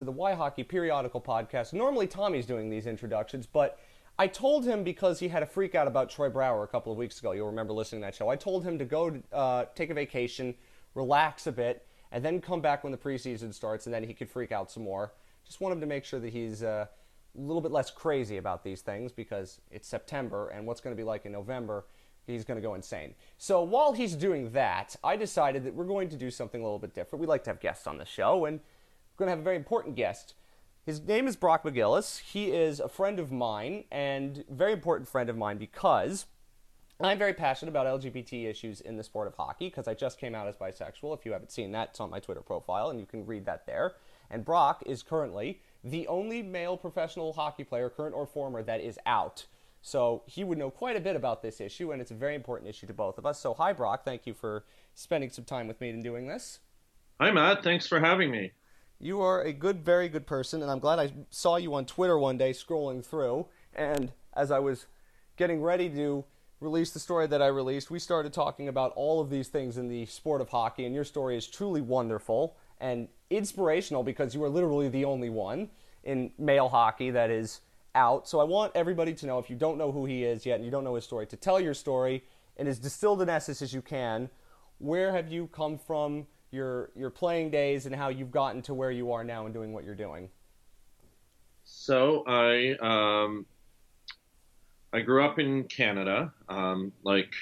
the Why Hockey periodical podcast. Normally, Tommy's doing these introductions, but I told him because he had a freak out about Troy Brouwer a couple of weeks ago. You'll remember listening to that show. I told him to go uh, take a vacation, relax a bit, and then come back when the preseason starts, and then he could freak out some more. Just want him to make sure that he's uh, a little bit less crazy about these things because it's September, and what's going to be like in November, he's going to go insane. So while he's doing that, I decided that we're going to do something a little bit different. We like to have guests on the show, and we're going to have a very important guest. His name is Brock McGillis. He is a friend of mine and very important friend of mine because I'm very passionate about LGBT issues in the sport of hockey because I just came out as bisexual. If you haven't seen that, it's on my Twitter profile and you can read that there. And Brock is currently the only male professional hockey player, current or former, that is out. So he would know quite a bit about this issue, and it's a very important issue to both of us. So, hi, Brock. Thank you for spending some time with me and doing this. Hi, Matt. Thanks for having me. You are a good, very good person, and I'm glad I saw you on Twitter one day scrolling through. And as I was getting ready to release the story that I released, we started talking about all of these things in the sport of hockey, and your story is truly wonderful and inspirational because you are literally the only one in male hockey that is out. So I want everybody to know if you don't know who he is yet and you don't know his story, to tell your story in as distilled an essence as you can. Where have you come from? Your your playing days and how you've gotten to where you are now and doing what you're doing. So I um, I grew up in Canada, um, like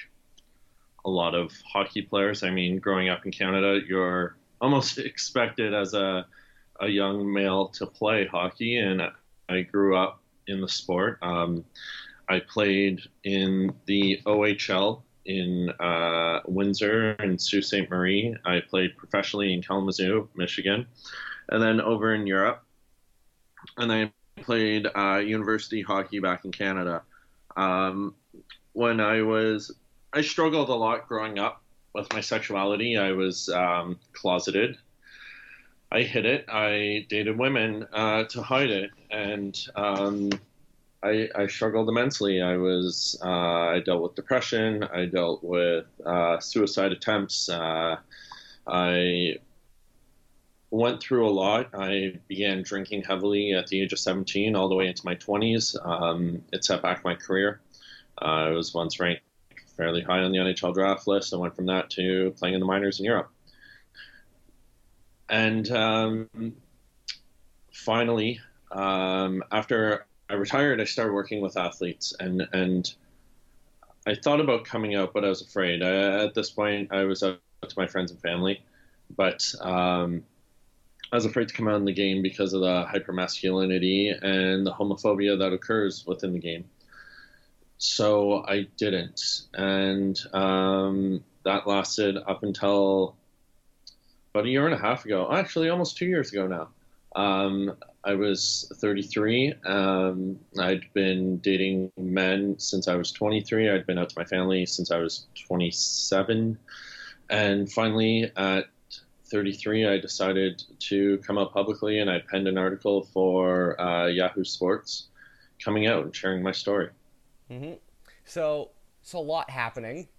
a lot of hockey players. I mean, growing up in Canada, you're almost expected as a a young male to play hockey, and I grew up in the sport. Um, I played in the OHL in uh, Windsor and Sault Ste. Marie. I played professionally in Kalamazoo, Michigan, and then over in Europe. And I played uh, university hockey back in Canada. Um, when I was, I struggled a lot growing up with my sexuality. I was um, closeted. I hid it. I dated women uh, to hide it, and um, I, I struggled immensely. I was uh, I dealt with depression. I dealt with uh, suicide attempts. Uh, I went through a lot. I began drinking heavily at the age of 17, all the way into my 20s. Um, it set back my career. Uh, I was once ranked fairly high on the NHL draft list. I went from that to playing in the minors in Europe. And um, finally, um, after I retired, I started working with athletes, and and I thought about coming out, but I was afraid. I, at this point, I was out to my friends and family, but um, I was afraid to come out in the game because of the hypermasculinity and the homophobia that occurs within the game. So I didn't, and um, that lasted up until about a year and a half ago. Actually, almost two years ago now. Um, I was 33. Um, I'd been dating men since I was 23. I'd been out to my family since I was 27. And finally, at 33, I decided to come out publicly and I penned an article for uh, Yahoo Sports coming out and sharing my story. Mm-hmm. So it's a lot happening.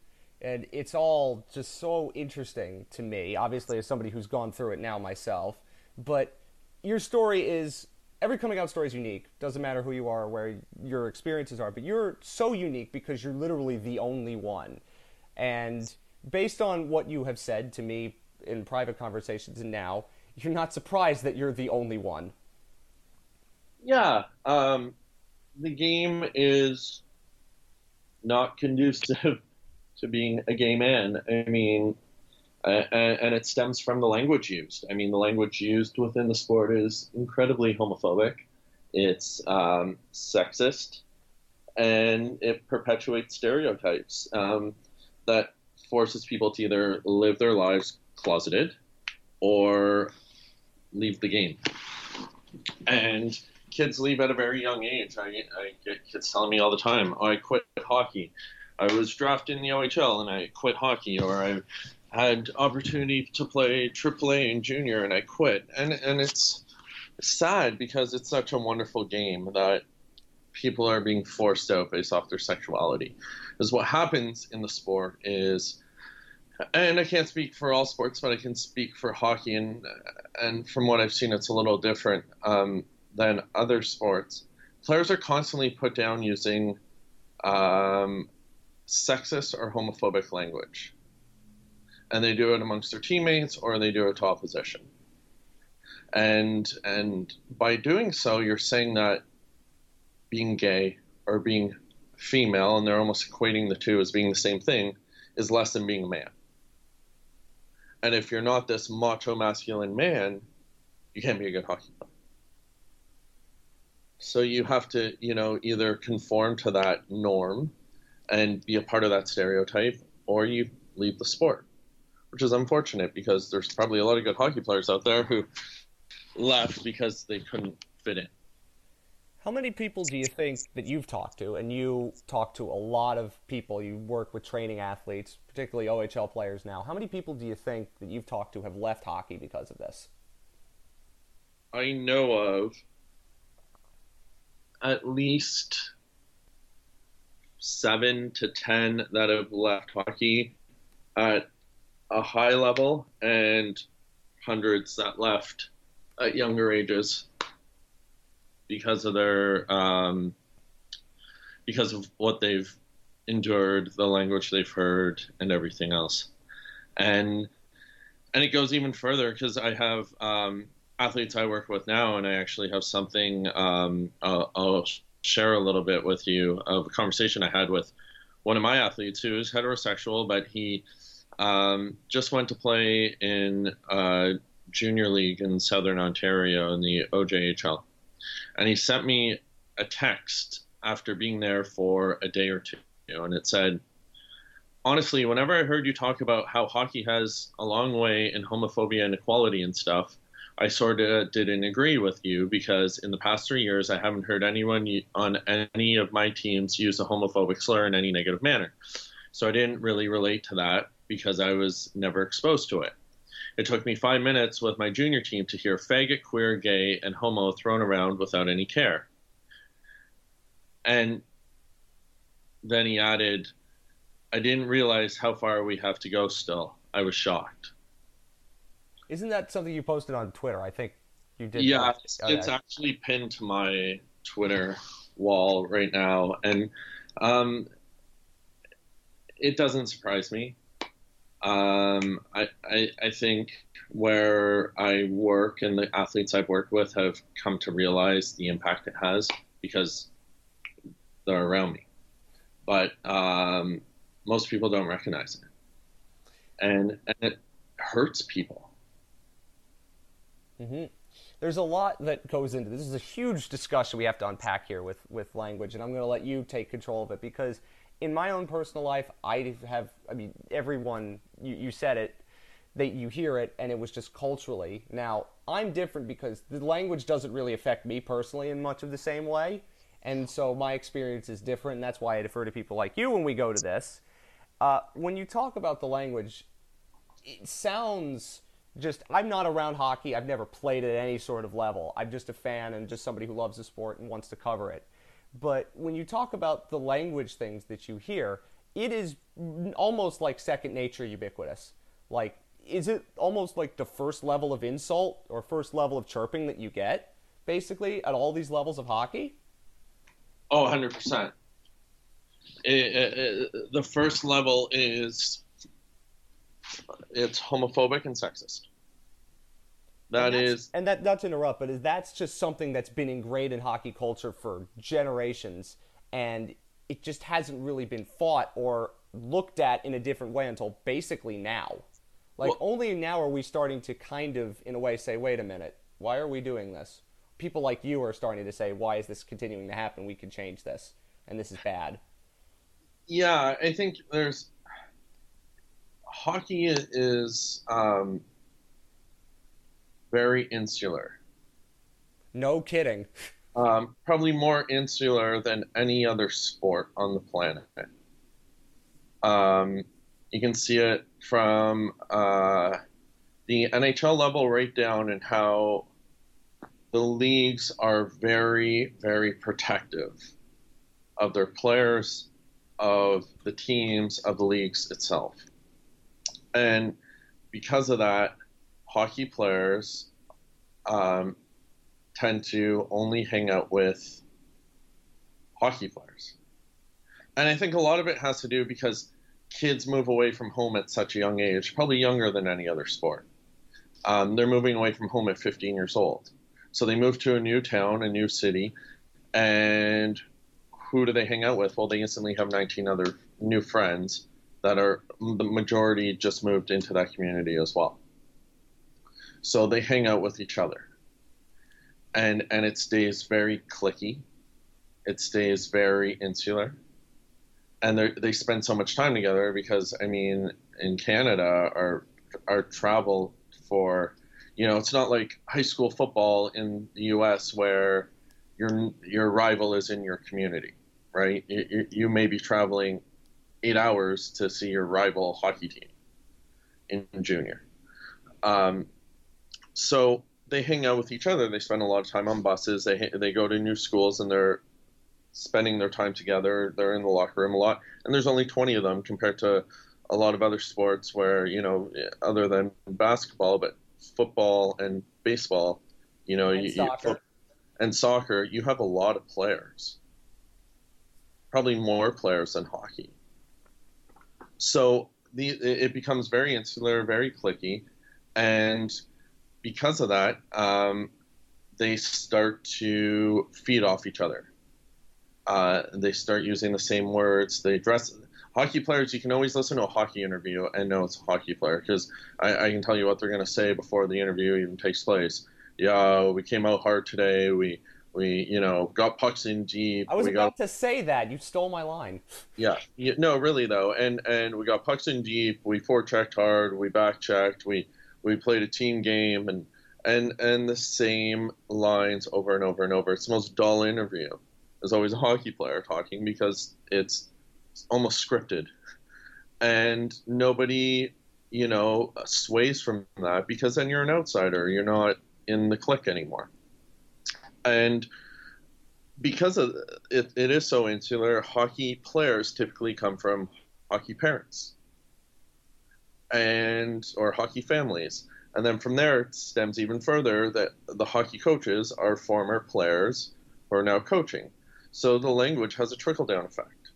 And it's all just so interesting to me, obviously, as somebody who's gone through it now myself. But your story is every coming out story is unique. Doesn't matter who you are or where your experiences are, but you're so unique because you're literally the only one. And based on what you have said to me in private conversations and now, you're not surprised that you're the only one. Yeah, um, the game is not conducive to being a gay man. I mean, and, and, it stems from the language used. I mean, the language used within the sport is incredibly homophobic. It's um, sexist, and it perpetuates stereotypes um, that forces people to either live their lives closeted or leave the game. And kids leave at a very young age. I, I get kids telling me all the time, oh, I quit hockey. I was drafted in the OHL and I quit hockey, or I had opportunity to play AAA and junior and I quit. And and it's sad because it's such a wonderful game that people are being forced out based off their sexuality. Because what happens in the sport is and I can't speak for all sports, but I can speak for hockey, and and from what I've seen, it's a little different um, than other sports. Players are constantly put down using um, sexist or homophobic language, and they do it amongst their teammates or they do it to opposition. And and by doing so, you're saying that being gay or being female, and they're almost equating the two as being the same thing, is less than being a man. And if you're not this macho masculine man, you can't be a good hockey player. So you have to, you know, either conform to that norm and be a part of that stereotype, or you leave the sport, which is unfortunate because there's probably a lot of good hockey players out there who left because they couldn't fit in. How many people do you think that you've talked to, and you talk to a lot of people, you work with training athletes, particularly OHL players now. How many people do you think that you've talked to have left hockey because of this? I know of at least seven to ten that have left hockey at a high level and hundreds that left at younger ages because of their um, because of what they've endured, the language they've heard, and everything else. And and it goes even further because I have um, athletes I work with now, and I actually have something um, I'll, I'll, share a little bit with you of a conversation I had with one of my athletes who is heterosexual, but he um, just went to play in uh, junior league in Southern Ontario in the OJHL and he sent me a text after being there for a day or two, and it said, honestly, whenever I heard you talk about how hockey has a long way in homophobia and equality and stuff, I sort of didn't agree with you because in the past three years, I haven't heard anyone on any of my teams use a homophobic slur in any negative manner. So I didn't really relate to that because I was never exposed to it. It took me five minutes with my junior team to hear faggot, queer, gay, and homo thrown around without any care. And then he added, I didn't realize how far we have to go still. I was shocked. Isn't that something you posted on Twitter? I think you did. Yeah, it's, oh, it's actually pinned to my Twitter wall right now. And um, it doesn't surprise me. Um, I, I, I think where I work and the athletes I've worked with have come to realize the impact it has because they're around me. But um, most people don't recognize it, and and it hurts people. Mm-hmm. There's a lot that goes into this. This is a huge discussion we have to unpack here with with language, and I'm going to let you take control of it because in my own personal life, I have, I mean, everyone, you, you said it, that you hear it, and it was just culturally. Now, I'm different because the language doesn't really affect me personally in much of the same way. And so my experience is different, and that's why I defer to people like you when we go to this. Uh, when you talk about the language, it sounds just I'm not around hockey. I've never played at any sort of level. I'm just a fan and just somebody who loves the sport and wants to cover it. But when you talk about the language things that you hear, it is almost like second nature ubiquitous. Like, is it almost like the first level of insult or first level of chirping that you get, basically, at all these levels of hockey? Oh, 100%. It, it, it, the first level is it's homophobic and sexist. That and is, and that not to interrupt, but that's just something that's been ingrained in hockey culture for generations, and it just hasn't really been fought or looked at in a different way until basically now. Like well, only now are we starting to kind of, in a way, say, "Wait a minute, why are we doing this?" People like you are starting to say, "Why is this continuing to happen? We can change this, and this is bad." Yeah, I think there's hockey is um, very insular. No kidding. Um, probably more insular than any other sport on the planet. Um, you can see it from uh, the NHL level right down and how the leagues are very, very protective of their players, of the teams, of the leagues itself. and because of that, hockey players um, tend to only hang out with hockey players. And I think a lot of it has to do because kids move away from home at such a young age, probably younger than any other sport. Um, they're moving away from home at 15 years old. So they move to a new town, a new city, and who do they hang out with? Well, they instantly have 19 other new friends that are the majority just moved into that community as well. So they hang out with each other. And and it stays very clicky. It stays very insular. And they spend so much time together because I mean in Canada our our travel for you know it's not like high school football in the US where your your rival is in your community, right? You, you may be traveling eight hours to see your rival hockey team in junior. Um, so they hang out with each other. They spend a lot of time on buses. They they go to new schools and they're spending their time together. They're in the locker room a lot, and there's only 20 of them compared to a lot of other sports where you know, other than basketball, but football and baseball, you know, and you, soccer. You, and soccer, you have a lot of players. Probably more players than hockey. So the it becomes very insular, very clicky, and because of that, um, they start to feed off each other. Uh, they start using the same words. They dress. Hockey players, you can always listen to a hockey interview and know it's a hockey player because I, I can tell you what they're going to say before the interview even takes place yeah, we came out hard today. We we you know got pucks in deep. I was we about got, to say that. You stole my line. Yeah, yeah, no, really though, and and we got pucks in deep. We forechecked hard. We back checked. We we played a team game and and and the same lines over and over and over. It's the most dull interview. There's always a hockey player talking because it's almost scripted, and nobody you know sways from that because then you're an outsider. You're not in the clique anymore. And because of it, it is so insular, hockey players typically come from hockey parents and or hockey families. And then from there it stems even further that the hockey coaches are former players who are now coaching. So the language has a trickle down effect.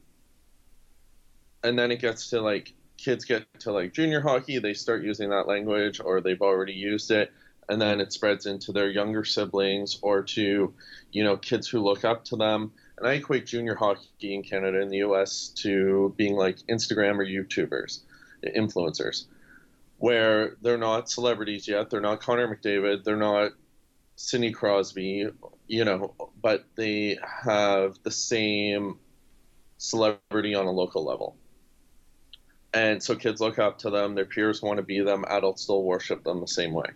And then it gets to like kids get to like junior hockey, they start using that language or they've already used it and then it spreads into their younger siblings or to, you know, kids who look up to them. And I equate junior hockey in Canada and the US to being like Instagram or YouTubers, influencers, where they're not celebrities yet. They're not Connor McDavid. They're not Sidney Crosby, you know, but they have the same celebrity on a local level. And so kids look up to them, their peers want to be them, adults still worship them the same way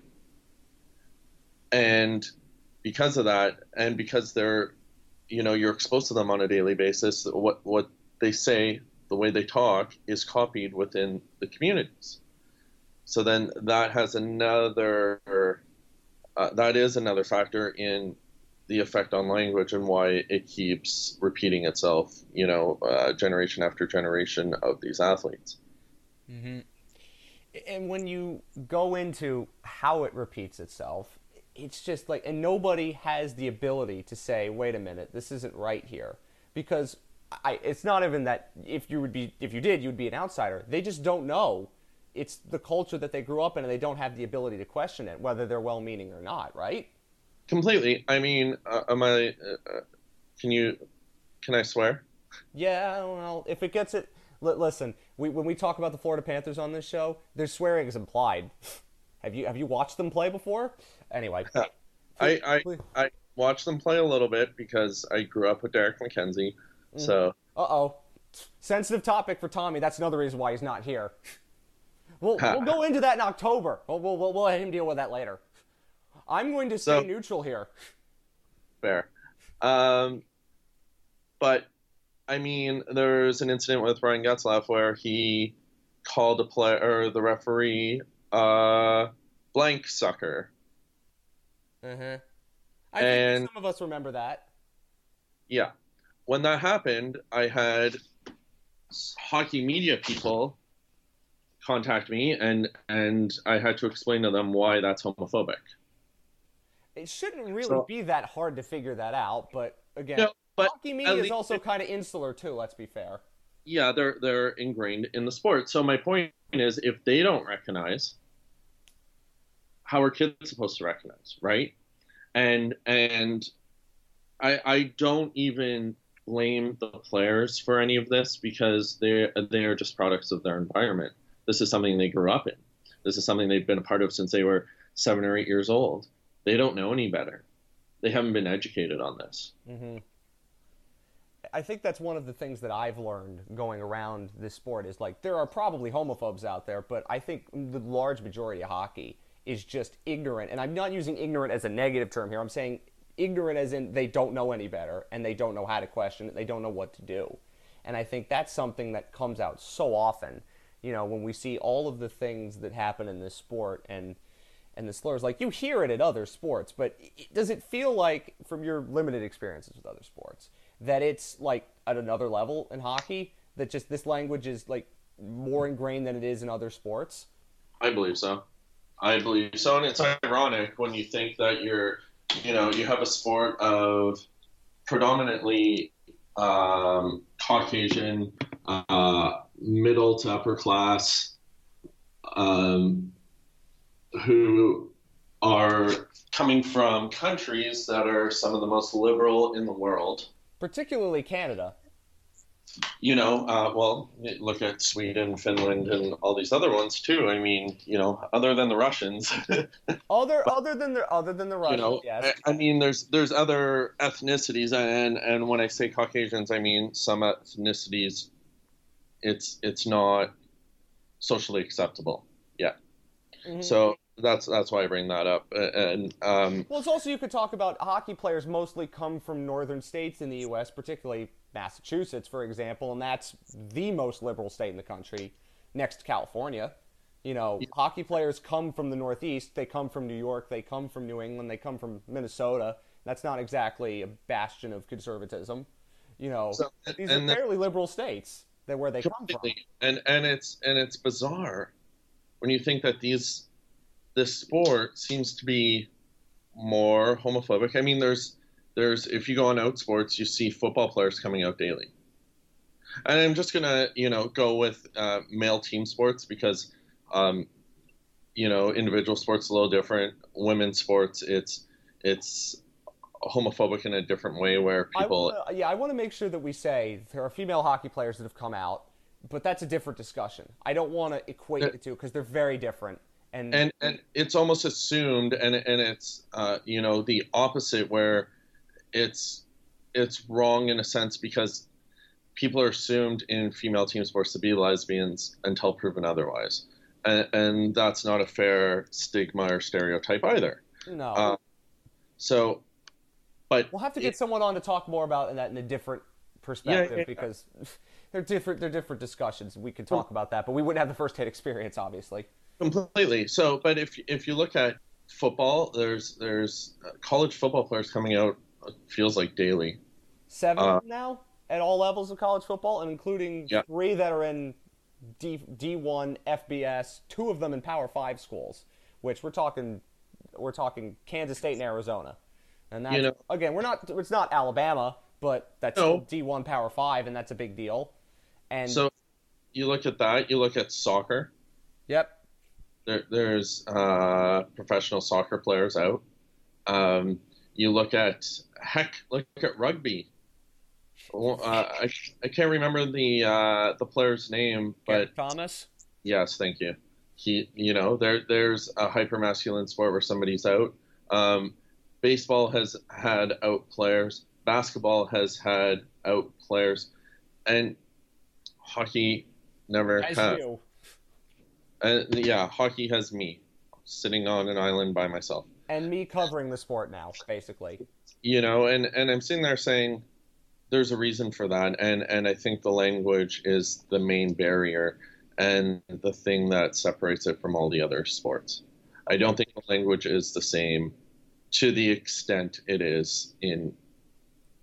and because of that and because they're you know you're exposed to them on a daily basis what what they say the way they talk is copied within the communities so then that has another uh, that is another factor in the effect on language and why it keeps repeating itself you know uh, generation after generation of these athletes mm-hmm. and when you go into how it repeats itself it's just like, and nobody has the ability to say, wait a minute, this isn't right here. Because I, it's not even that if you would be, if you did, you would be an outsider. They just don't know. It's the culture that they grew up in, and they don't have the ability to question it, whether they're well-meaning or not. Right? Completely. I mean, uh, am I? Uh, can you? Can I swear? Yeah. Well, if it gets it, listen. We, when we talk about the Florida Panthers on this show, there's swearing is implied. have you have you watched them play before? Anyway, I, I I watched them play a little bit because I grew up with Derek MacKenzie. Mm. So. Uh oh. Sensitive topic for Tommy. That's another reason why he's not here. We'll, we'll go into that in October. We'll, we'll, we'll, we'll let him deal with that later. I'm going to stay so, neutral here. Fair. Um, but, I mean, there's an incident with Ryan Getzlaf where he called a player, or the referee, uh, blank sucker. Mm-hmm. I and, think some of us remember that. Yeah. When that happened, I had hockey media people contact me, and and I had to explain to them why that's homophobic. It shouldn't really So- be that hard to figure that out, but again, No, but hockey media is also kind of insular too. Let's be fair. yeah, they're they're ingrained in the sport. So my point is, if they don't recognize, how are kids supposed to recognize, right? And and I I don't even blame the players for any of this because they they are just products of their environment. This is something they grew up in. This is something they've been a part of since they were seven or eight years old. They don't know any better. They haven't been educated on this. hmm I think that's one of the things that I've learned going around this sport is like there are probably homophobes out there, but I think the large majority of hockey is just ignorant. And I'm not using ignorant as a negative term here. I'm saying ignorant as in they don't know any better and they don't know how to question it. They don't know what to do. And I think that's something that comes out so often, you know, when we see all of the things that happen in this sport and and the slurs. Like you hear it at other sports, but does it feel like, from your limited experiences with other sports, that it's like at another level in hockey? That just this language is like more ingrained than it is in other sports? I believe so. I believe so, and it's ironic when you think that you're, you know, you have a sport of predominantly um, Caucasian, uh, middle to upper class, um, who are coming from countries that are some of the most liberal in the world. Particularly Canada. You know, uh, well, look at Sweden, Finland, and all these other ones too. I mean, you know, other than the Russians, Other other than the other than the you Russians, know, yes. I, I mean, there's there's other ethnicities, and and when I say Caucasians, I mean some ethnicities. It's it's not socially acceptable yet. Mhm. So that's that's why I bring that up, and um, Well, it's also you could talk about hockey players mostly come from northern states in the U.S., particularly Massachusetts, for example, and that's the most liberal state in the country, next to California. You know, hockey players come from the Northeast. They come from New York. They come from New England. They come from Minnesota. That's not exactly a bastion of conservatism. You know, So- these and are the- fairly liberal states. That where they come from. And and it's and it's bizarre when you think that these this sport seems to be more homophobic. I mean, there's there's if you go on Outsports, you see football players coming out daily. And I'm just gonna you know go with uh, male team sports because um, you know individual sports a little different. Women's sports, it's it's homophobic in a different way where I people wanna, yeah, I want to make sure that we say there are female hockey players that have come out, but that's a different discussion. I don't want to equate Uh, the two because they're very different. And, and and it's almost assumed and and it's uh, you know the opposite where it's it's wrong in a sense because people are assumed in female team sports to be lesbians until proven otherwise and, and that's not a fair stigma or stereotype either no, uh, so but we'll have to get someone on to talk more about that in a different perspective yeah. because they're different. They're different discussions. We could talk about that, but we wouldn't have the first hand experience, obviously. completely so but if if you look at football there's there's college football players coming out feels like daily Seven Uh, now at all levels of college football, and including Yeah. three that are in D D1 FBS, two of them in Power Five schools, which we're talking we're talking Kansas State and Arizona, and that's You know- again we're not it's not Alabama, but that's No. D1 Power Five, and that's a big deal. And So you look at that, you look at soccer. yep, There, there's uh, professional soccer players out. Um, you look at heck, look at rugby. Well, Uh, I, I can't remember the uh, the player's name, but Thomas. yes, thank you. He, you know, there there's a hyper masculine sport where somebody's out. Um, baseball has had out players. Basketball has had out players, and hockey never As has. you. Uh, yeah, hockey has me sitting on an island by myself. And me covering the sport now, basically. You know, and and I'm sitting there saying, there's a reason for that, and and I think the language is the main barrier and the thing that separates it from all the other sports. I don't think the language is the same to the extent it is in,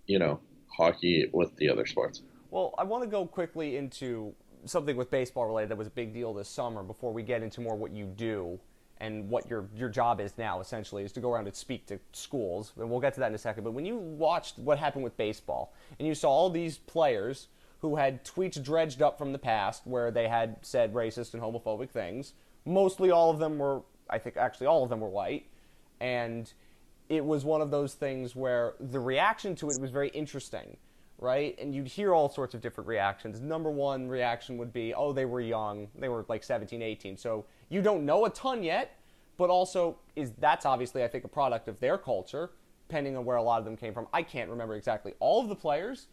you know, hockey with the other sports. Well, I want to go quickly into something with baseball related that was a big deal this summer. Before we get into more what you do and what your your job is now, essentially, is to go around and speak to schools, and we'll get to that in a second. But when you watched what happened with baseball, and you saw all these players who had tweets dredged up from the past where they had said racist and homophobic things, mostly all of them were, I think, actually all of them were white, and it was one of those things where the reaction to it was very interesting right? And you'd hear all sorts of different reactions. Number one reaction would be, oh, they were young. They were like 17, 18. So you don't know a ton yet, but also is that's obviously I think a product of their culture, depending on where a lot of them came from. I can't remember exactly all of the players,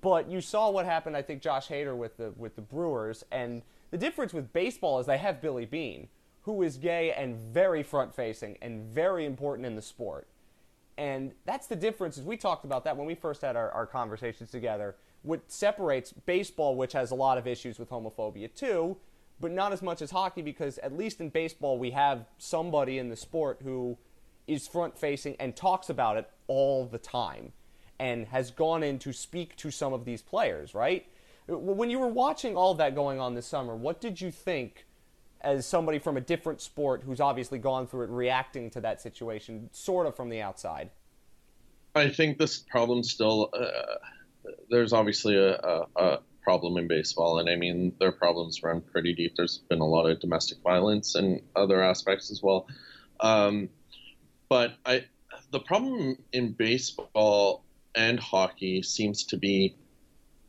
but you saw what happened. I think Josh Hader with the with the Brewers, and the difference with baseball is they have Billy Bean, who is gay and very front facing and very important in the sport. And that's the difference, as we talked about that when we first had our, our conversations together. What separates baseball, which has a lot of issues with homophobia too, but not as much as hockey, because at least in baseball, we have somebody in the sport who is front facing and talks about it all the time and has gone in to speak to some of these players, right? When you were watching all that going on this summer, what did you think as somebody from a different sport who's obviously gone through it, reacting to that situation, sort of from the outside? I think this problem still. Uh, there's obviously a, a, a, problem in baseball, and I mean their problems run pretty deep. There's been a lot of domestic violence and other aspects as well. Um, but I, the problem in baseball and hockey seems to be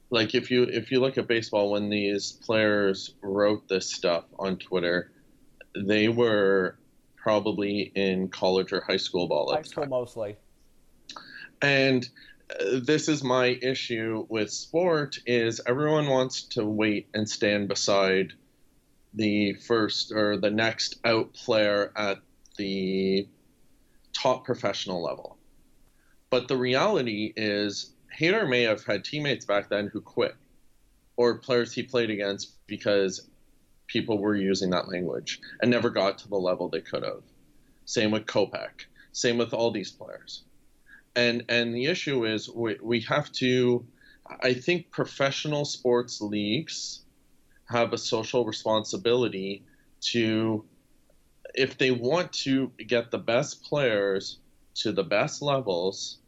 like if you if you look at baseball when these players wrote this stuff on Twitter, they were probably in college or high school ball. High school mostly. And this is my issue with sport is everyone wants to wait and stand beside the first or the next out player at the top professional level. But the reality is Hader may have had teammates back then who quit, or players he played against because people were using that language and never got to the level they could have. Same with Kopech. Same with all these players. And and the issue is we, we have to. I think professional sports leagues have a social responsibility to, if they want to get the best players to the best levels,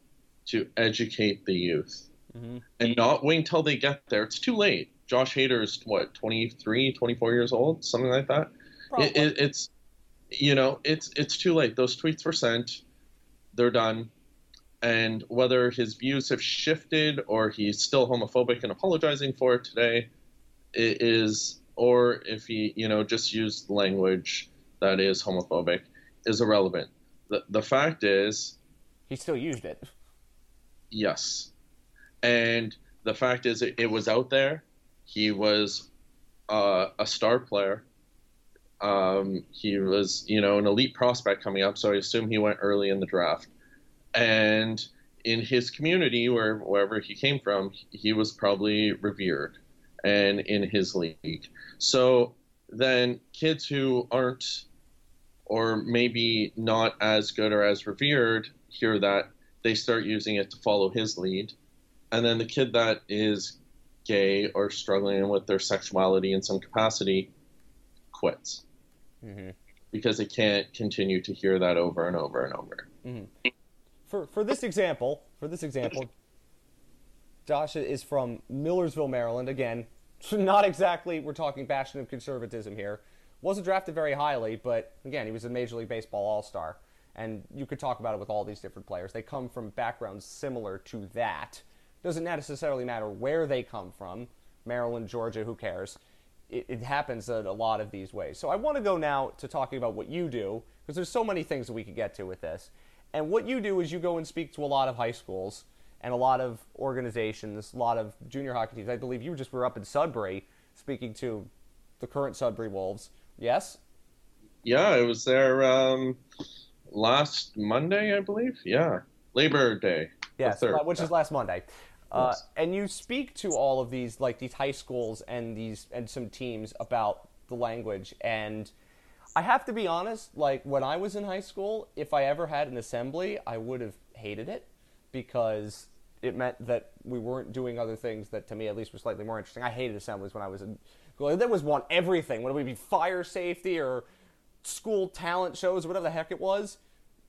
to educate the youth mm-hmm. and not wait until they get there. It's too late. Josh Hader is what 23, 24 years old, something like that. It, it, it's you know, it's it's too late. Those tweets were sent. They're done. And whether his views have shifted or he's still homophobic and apologizing for it today is or if he, you know, just used language that is homophobic is irrelevant. The the fact is he still used it. Yes. And the fact is, it, it was out there. He was uh, a star player. Um, he was, you know, an elite prospect coming up, so I assume he went early in the draft. And in his community, where wherever he came from, he was probably revered, and in his league. So then, kids who aren't, or maybe not as good or as revered, hear that they start using it to follow his lead. And then the kid that is gay or struggling with their sexuality in some capacity quits mm-hmm. because they can't continue to hear that over and over and over. Mm-hmm. For for this example, for this example, Josh is from Millersville, Maryland. Again, not exactly we're talking bastion of conservatism here. Wasn't drafted very highly, but again, he was a Major League Baseball All Star and you could talk about it with all these different players. They come from backgrounds similar to that. Doesn't necessarily matter where they come from. Maryland, Georgia, who cares? It, it happens in a lot of these ways. So I want to go now to talking about what you do because there's so many things that we could get to with this. And what you do is you go and speak to a lot of high schools and a lot of organizations, a lot of junior hockey teams. I believe you just were up in Sudbury speaking to the current Sudbury Wolves. Yes. Yeah, I was there. Um last Monday, I believe. Yeah, Labor Day. Yes, which is last Monday. Uh, yes. And you speak to all of these, like these high schools and these and some teams about the language. And I have to be honest, like when I was in high school, if I ever had an assembly, I would have hated it because it meant that we weren't doing other things that, to me at least, were slightly more interesting. I hated assemblies when I was in school. There was one everything. whether it be fire safety or school talent shows, whatever the heck it was?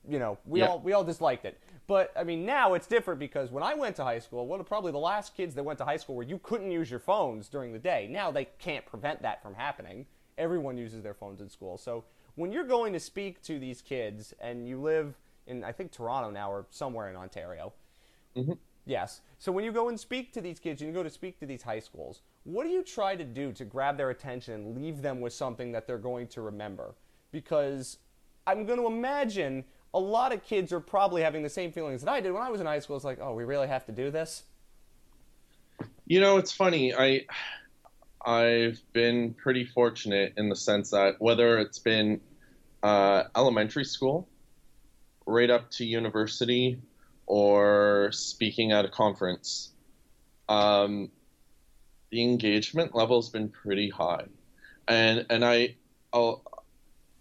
You know, we Yeah. all we all disliked it. But I mean, now it's different because when I went to high school, one of probably the last kids that went to high school where you couldn't use your phones during the day. Now they can't prevent that from happening. Everyone uses their phones in school. So when you're going to speak to these kids and you live in, I think Toronto now or somewhere in Ontario. Mm-hmm. Yes. So when you go and speak to these kids and you go to speak to these high schools, what do you try to do to grab their attention and leave them with something that they're going to remember? Because I'm going to imagine a lot of kids are probably having the same feelings that I did when I was in high school. It's like, oh, we really have to do this? You know, it's funny. I I've been pretty fortunate in the sense that whether it's been uh, elementary school, right up to university, or speaking at a conference, um, the engagement level has been pretty high, and and I I'll,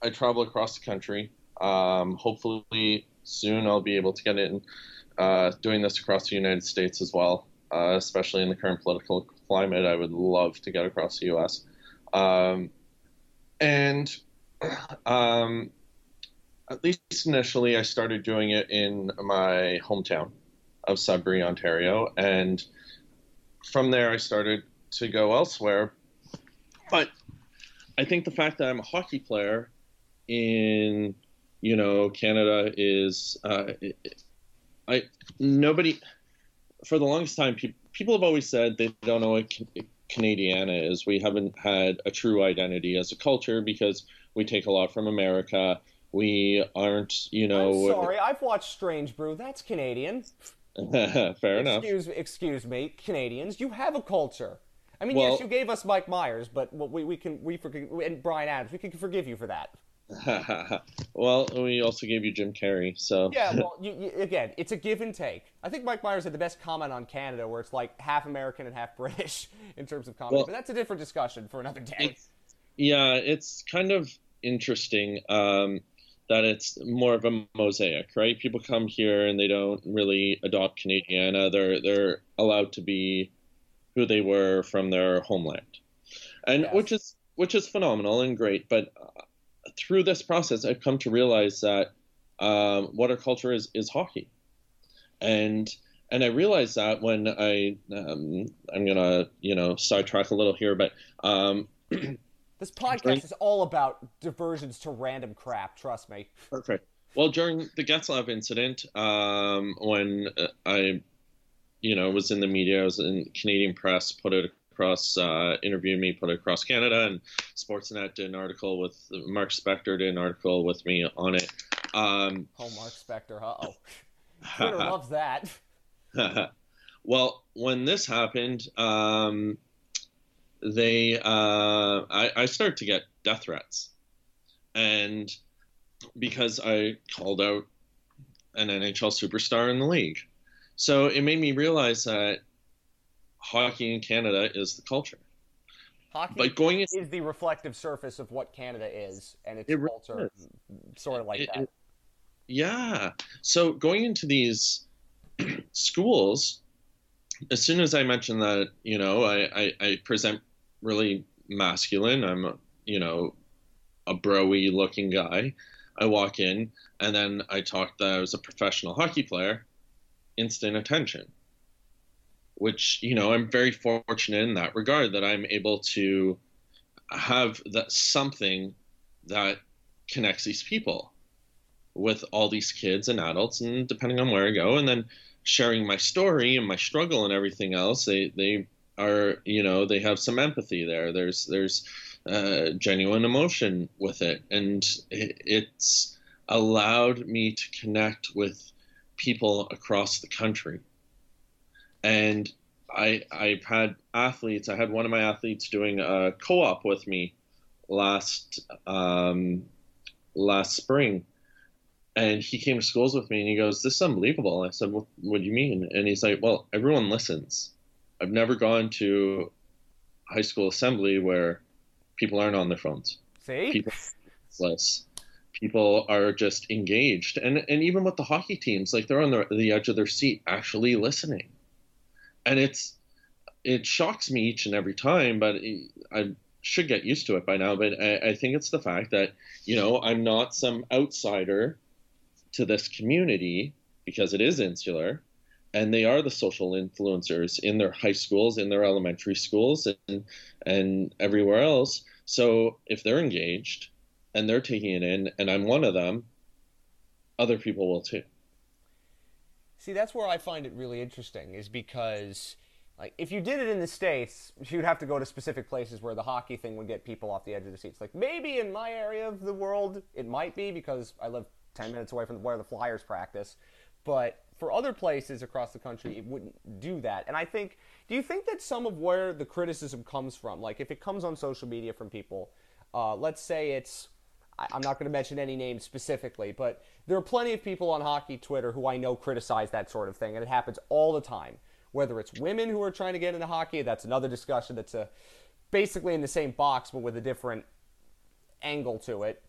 I travel across the country. Um, hopefully soon I'll be able to get in uh, doing this across the United States as well uh, especially in the current political climate. I would love to get across the U.S. Um, and um, at least initially, I started doing it in my hometown of Sudbury, Ontario, and from there, I started to go elsewhere. But I think the fact that I'm a hockey player in you know Canada is uh, I nobody for the longest time, pe- people have always said they don't know what Canadiana is. We haven't had a true identity as a culture because we take a lot from America. We aren't, you I'm know. sorry, I've watched Strange Brew. That's Canadian. fair enough. Excuse, excuse me, Canadians. You have a culture. I mean, Well- yes, you gave us Mike Myers, but we, we can we forgive and Bryan Adams. We can forgive you for that. well, we also gave you Jim Carrey, so Yeah, well, you, you, again, it's a give and take. I think Mike Myers had the best comment on Canada, where it's like half American and half British in terms of comedy. Well- but that's a different discussion for another day. it's yeah, it's kind of interesting um, that it's more of a mosaic, right? People come here and they don't really adopt Canadiana. They're they're allowed to be who they were from their homeland, and Yes. which is which is phenomenal and great. But through this process, I've come to realize that um, what our culture is is hockey, and and I realized that when I um, I'm gonna you know sidetrack a little here, but um, This podcast During- is all about diversions to random crap. Trust me. Perfect. Well, during the Getzlaf incident, um, when uh, I, you know, was in the media, I was in Canadian press, put it across, uh, interviewed me, put it across Canada, and Sportsnet did an article with Mark Spector did an article with me on it. Um, Oh, Mark Spector. Uh oh. Twitter loves that. well, when this happened, um, they uh, I, I started to get death threats, and because I called out an NHL superstar in the league, so it made me realize that hockey in Canada is the culture. Hockey But going in, is the reflective surface of what Canada is, and its It culture, sort of like It- that. it- Yeah. So going into these schools, as soon as I mention that, you know, I, I, I present really masculine, I'm, a, you know, a broy looking guy. I walk in and then I talk that I was a professional hockey player, instant attention. Which, you know, I'm very fortunate in that regard that I'm able to have that something that connects these people with all these kids and adults and depending on where I go. And then sharing my story and my struggle and everything else they they are you know they have some empathy there. There's there's uh, genuine emotion with it. And it, it's allowed me to connect with people across the country and I I've had athletes I had one of my athletes doing a co-op with me last um, last spring and he came to schools with me and he goes, This is unbelievable. I said, What, what do you mean? And he's like, Well, everyone listens. I've never gone to high school assembly where people aren't on their phones. See? People less. People are just engaged. And and even with the hockey teams, like they're on the, the edge of their seat actually listening. And it's it shocks me each and every time, but I should get used to it by now. But I, I think it's the fact that you know I'm not some outsider to this community because it is insular and they are the social influencers in their high schools in their elementary schools and and everywhere else so if they're engaged and they're taking it in and i'm one of them other people will too see that's where i find it really interesting is because like if you did it in the states you'd have to go to specific places where the hockey thing would get people off the edge of the seats like maybe in my area of the world it might be because i live 10 minutes away from where the Flyers practice. But for other places across the country, it wouldn't do that. And I think, do you think that some of where the criticism comes from, like if it comes on social media from people, uh, let's say it's, I'm not going to mention any names specifically, but there are plenty of people on hockey Twitter who I know criticize that sort of thing, and it happens all the time. Whether it's women who are trying to get into hockey, that's another discussion that's a, basically in the same box but with a different angle to it.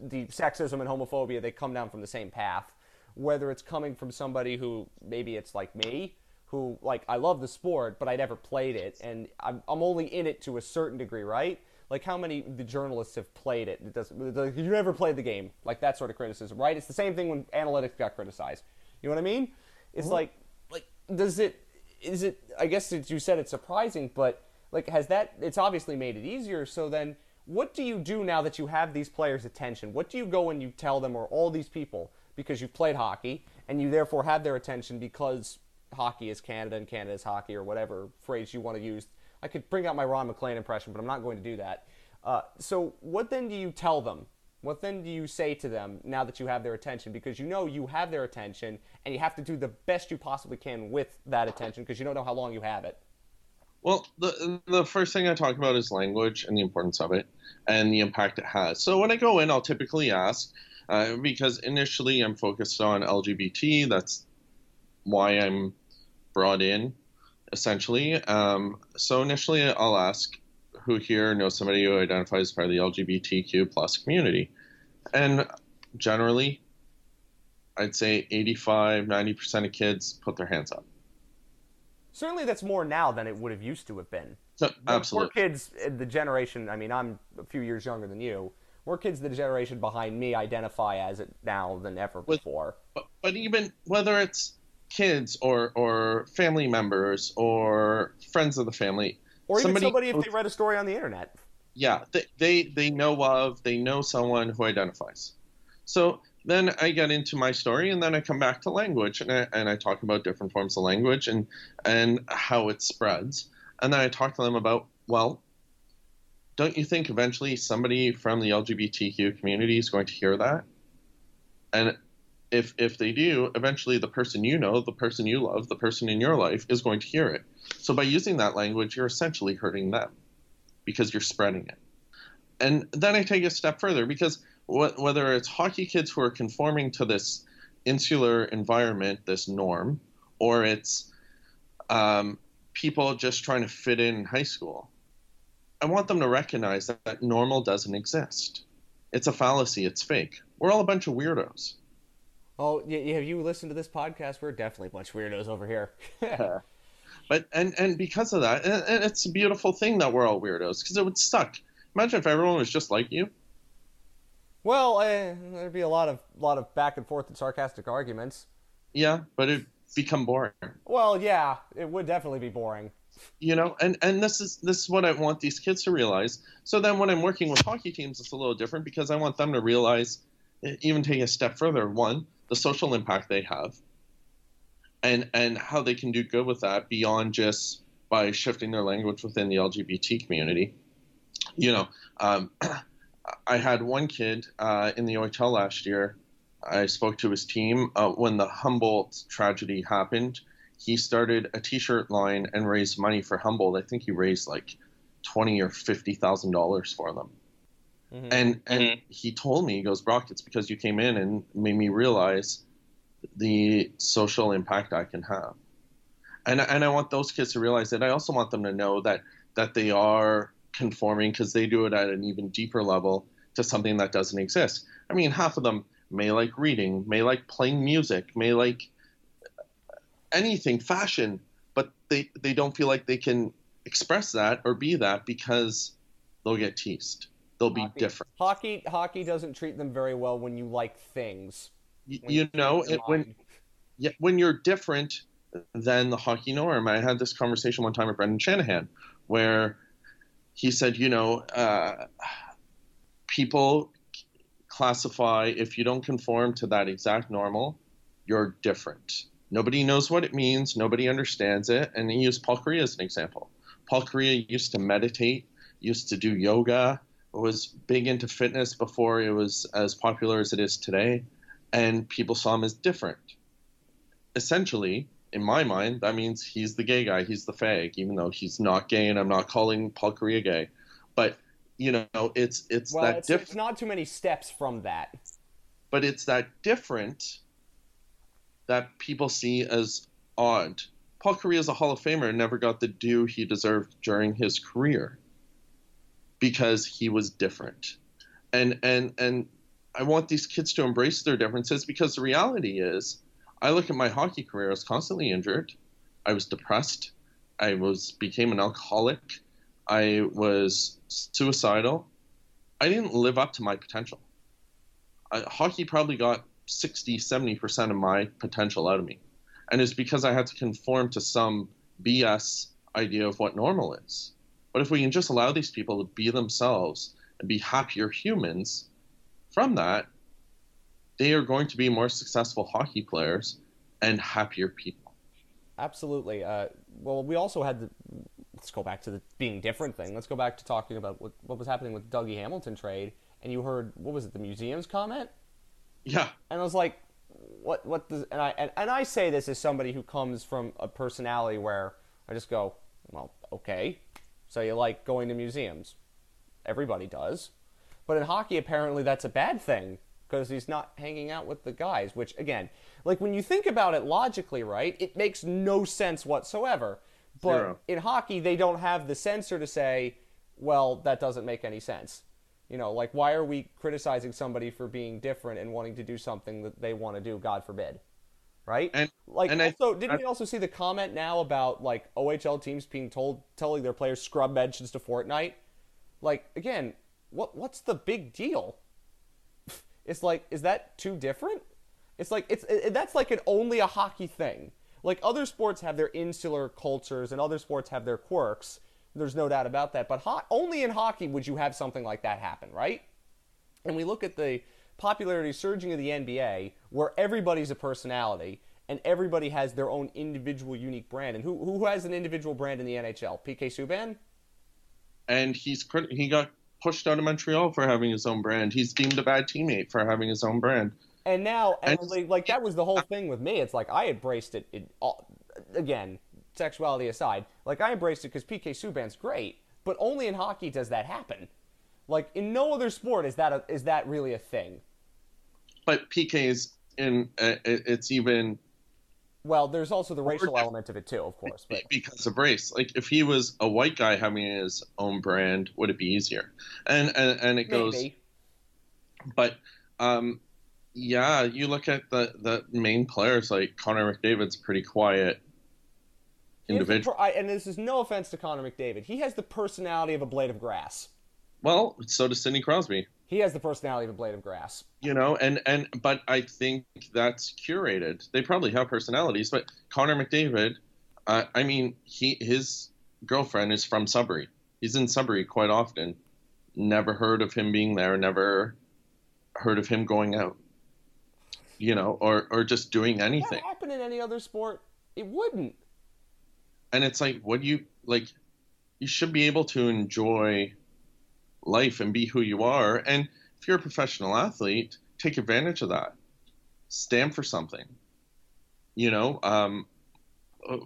The sexism and homophobia they come down from the same path. Whether it's coming from somebody who maybe it's like me who like I love the sport but I never played it and I'm, I'm only in it to a certain degree right like how many the journalists have played it? It doesn't you never played the game? Like that sort of criticism right? It's the same thing when analytics got criticized. You know what I mean? It's mm-hmm. like like does it is it I guess you said it's surprising but like has that it's obviously made it easier. So then what do you do now that you have these players' attention? What do you go and you tell them, or all these people, because you've played hockey and you therefore have their attention because hockey is Canada and Canada is hockey, or whatever phrase you want to use? I could bring out my Ron MacLean impression, but I'm not going to do that. Uh, so, what then do you tell them? What then do you say to them now that you have their attention? Because you know you have their attention and you have to do the best you possibly can with that attention because you don't know how long you have it. Well, the the first thing I talk about is language and the importance of it and the impact it has. So when I go in, I'll typically ask uh, because initially I'm focused on LGBT. That's why I'm brought in, essentially. Um, so initially, I'll ask who here knows somebody who identifies as part of the LGBTQ plus community, and generally, I'd say 85, 90 percent of kids put their hands up certainly that's more now than it would have used to have been. So, absolutely. More kids, the generation, I mean, I'm a few years younger than you. More kids the generation behind me identify as it now than ever before. But, but even whether it's kids or, or family members or friends of the family. Or even somebody, somebody if they read a story on the internet. Yeah, they, they, they know of, they know someone who identifies. So then I get into my story, and then I come back to language, and I, and I talk about different forms of language and and how it spreads, and then I talk to them about well, don't you think eventually somebody from the LGBTQ community is going to hear that? And if if they do, eventually the person you know, the person you love, the person in your life is going to hear it. So by using that language, you're essentially hurting them because you're spreading it. And then I take a step further because whether it's hockey kids who are conforming to this insular environment, this norm, or it's um, people just trying to fit in, in high school. I want them to recognize that, that normal doesn't exist. It's a fallacy. It's fake. We're all a bunch of weirdos. Oh, yeah, have you listened to this podcast? We're definitely a bunch of weirdos over here. yeah. But and and because of that, and, and it's a beautiful thing that we're all weirdos because it would suck. Imagine if everyone was just like you. Well, uh, there'd be a lot of lot of back and forth and sarcastic arguments. Yeah, but it'd become boring. Well, yeah, it would definitely be boring. You know, and and this is this is what I want these kids to realize. So then, when I'm working with hockey teams, it's a little different because I want them to realize, even take a step further. One, the social impact they have, and and how they can do good with that beyond just by shifting their language within the LGBT community. You know, um, I had one kid uh, in the OHL last year. I spoke to his team uh, when the Humboldt tragedy happened. He started a T-shirt line and raised money for Humboldt. I think he raised like twenty or fifty thousand dollars for them. Mm-hmm. And and mm-hmm. he told me, he goes, Brock, it's because you came in and made me realize the social impact I can have. And and I want those kids to realize that. I also want them to know that that they are conforming because they do it at an even deeper level to something that doesn't exist. I mean, half of them may like reading, may like playing music, may like anything, fashion, but they they don't feel like they can express that or be that because they'll get teased. They'll be Hockey- different. Hockey hockey doesn't treat them very well when you like things. Y- when You know, it, when yeah, when you're different than the hockey norm. I had this conversation one time with Brendan Shanahan where he said, you know, uh, people classify if you don't conform to that exact normal, you're different. Nobody knows what it means, nobody understands it. And he used Paul Kariya as an example. Paul Kariya used to meditate, used to do yoga, was big into fitness before it was as popular as it is today, and people saw him as different essentially, in my mind, that means he's the gay guy, he's the fag, even though he's not gay, and I'm not calling Paul Kariya gay. But you know, it's it's well, that it's, different, it's not too many steps from that. but it's that different that people see as odd. Paul Kariya is a Hall of Famer and never got the due he deserved during his career because he was different. And and and I want these kids to embrace their differences because the reality is I look at my hockey career, I was constantly injured. I was depressed. I was became an alcoholic. I was suicidal. I didn't live up to my potential. I, hockey probably got 60, 70% of my potential out of me. And it's because I had to conform to some BS idea of what normal is. But if we can just allow these people to be themselves and be happier humans from that, they are going to be more successful hockey players and happier people. Absolutely. Uh, well, we also had the. Let's go back to the being different thing. Let's go back to talking about what, what was happening with Dougie Hamilton trade. And you heard what was it? The museum's comment. Yeah, And I was like, what? What does? And I and, and I say this as somebody who comes from a personality where I just go, well, okay. So you like going to museums? Everybody does. But in hockey, apparently that's a bad thing because he's not hanging out with the guys. Which again, like when you think about it logically, right? It makes no sense whatsoever. But Zero. in hockey, they don't have the censor to say, well, that doesn't make any sense. You know, like why are we criticizing somebody for being different and wanting to do something that they want to do? God forbid, right? And- like, and I- didn't I- we also see the comment now about like OHL teams being told, telling their players scrub mentions to Fortnite? Like, again, what what's the big deal? It's like, is that too different? It's like it's it, that's like an only a hockey thing. Like other sports have their insular cultures and other sports have their quirks. There's no doubt about that. But ho- only in hockey would you have something like that happen, right? And we look at the popularity surging of the NBA, where everybody's a personality and everybody has their own individual unique brand. And who who has an individual brand in the NHL? PK Subban. and he's he got pushed out of Montreal for having his own brand. He's deemed a bad teammate for having his own brand. And now, and And- like, like that was the whole thing with me. It's like I embraced it. it all, again, sexuality aside, like I embraced it because PK Subban's great, but only in hockey does that happen. Like in no other sport is that a, is that really a thing. But PK is in uh, it's even Well, there's also the racial element of it too, of course. But because of race. Like if he was a white guy having his own brand, would it be easier? And and, and it goes maybe. but um yeah, you look at the the main players like Connor McDavid's pretty quiet He has the individual. per- I, and this is no offense to Connor McDavid. He has the personality of a blade of grass. Well, so does Sidney Crosby. He has the personality of a blade of grass. you know and and but i think that's curated. They probably have personalities but connor mcdavid uh, i mean he his girlfriend is from sudbury. He's in sudbury quite often. Never heard of him being there never heard of him going out you know or or just doing anything. That happened in any other sport, it wouldn't. and it's like what do you like you should be able to enjoy life and be who you are. And if you're a professional athlete take advantage of that. Stand for something. You know um,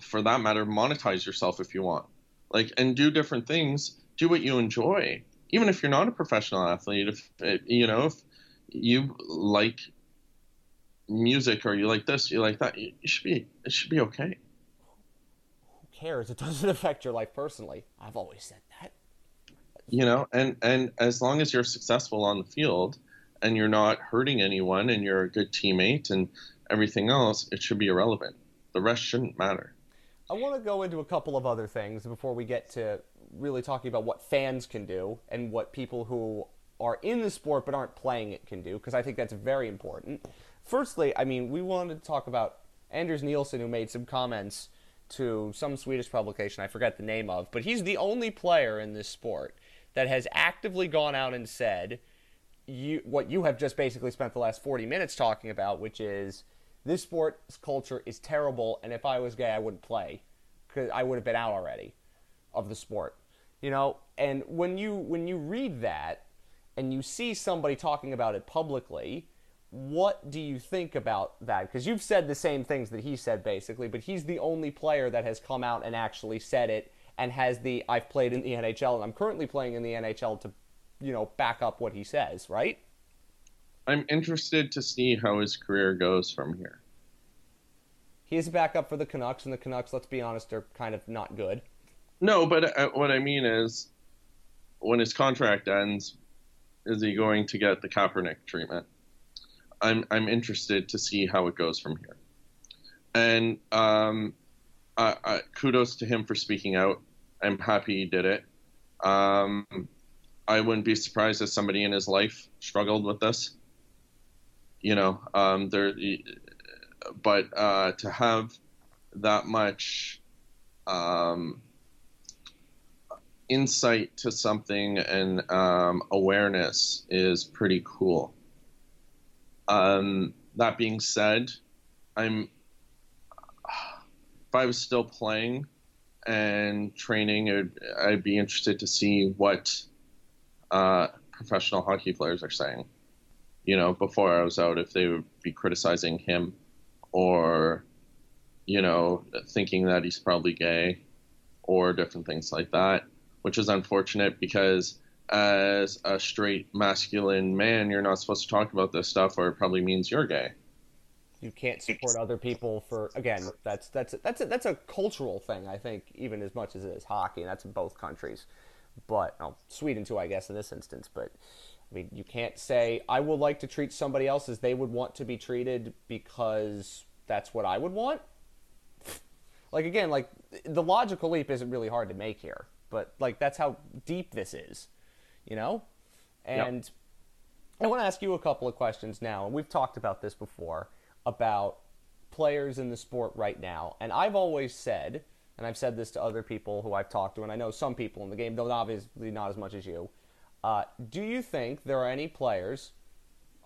for that matter monetize yourself if you want. Like and do different things. Do what you enjoy. Even if you're not a professional athlete if you know if you like music or you like this you like that you should be it should be okay. Who cares? It doesn't affect your life personally. I've always said that. You know and and as long as you're successful on the field and you're not hurting anyone and you're a good teammate and everything else it should be irrelevant the rest shouldn't matter I want to go into a couple of other things before we get to really talking about what fans can do and what people who are in the sport but aren't playing it can do, because I think that's very important. Firstly, I mean, we wanted to talk about Anders Nilsson, who made some comments to some Swedish publication, I forget the name of, but he's the only player in this sport that has actively gone out and said you, what you have just basically spent the last 40 minutes talking about, which is this sports culture is terrible, and if I was gay, I wouldn't play because I would have been out already of the sport. You know, and when you when you read that and you see somebody talking about it publicly, what do you think about that? Because you've said the same things that he said basically, but he's the only player that has come out and actually said it and has the I've played in the NHL and I'm currently playing in the NHL to, you know, back up what he says, right? I'm interested to see how his career goes from here. He is a backup for the Canucks, and the Canucks, let's be honest, are kind of not good. No, but uh, what I mean is, when his contract ends, is he going to get the Kaepernick treatment? I'm I'm interested to see how it goes from here. And um, kudos to him for speaking out. I'm happy he did it. Um, I wouldn't be surprised if somebody in his life struggled with this you know, um, there, but uh, to have that much um, insight to something and um, awareness is pretty cool. Um, that being said, I'm if I was still playing and training, I'd, be interested to see what uh, professional hockey players are saying you know, before I was out, if they would be criticizing him or, you know, thinking that he's probably gay or different things like that, which is unfortunate because as a straight masculine man, you're not supposed to talk about this stuff or it probably means you're gay. You can't support other people for again. That's that's that's a, that's a cultural thing. I think even as much as it is hockey, and that's in both countries, but well, Sweden too, I guess in this instance. But I mean, you can't say, I would like to treat somebody else as they would want to be treated because that's what I would want. like, again, like, the logical leap isn't really hard to make here, but, like, that's how deep this is, you know? And yep. I want to ask you a couple of questions now, and we've talked about this before about players in the sport right now. And I've always said, and I've said this to other people who I've talked to, and I know some people in the game, though obviously not as much as you uh, do you think there are any players,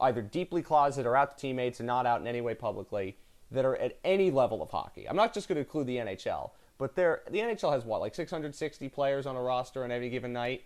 either deeply closeted or out to teammates and not out in any way publicly, that are at any level of hockey? I'm not just going to include the NHL, but there, the NHL has what, like 660 players on a roster on any given night?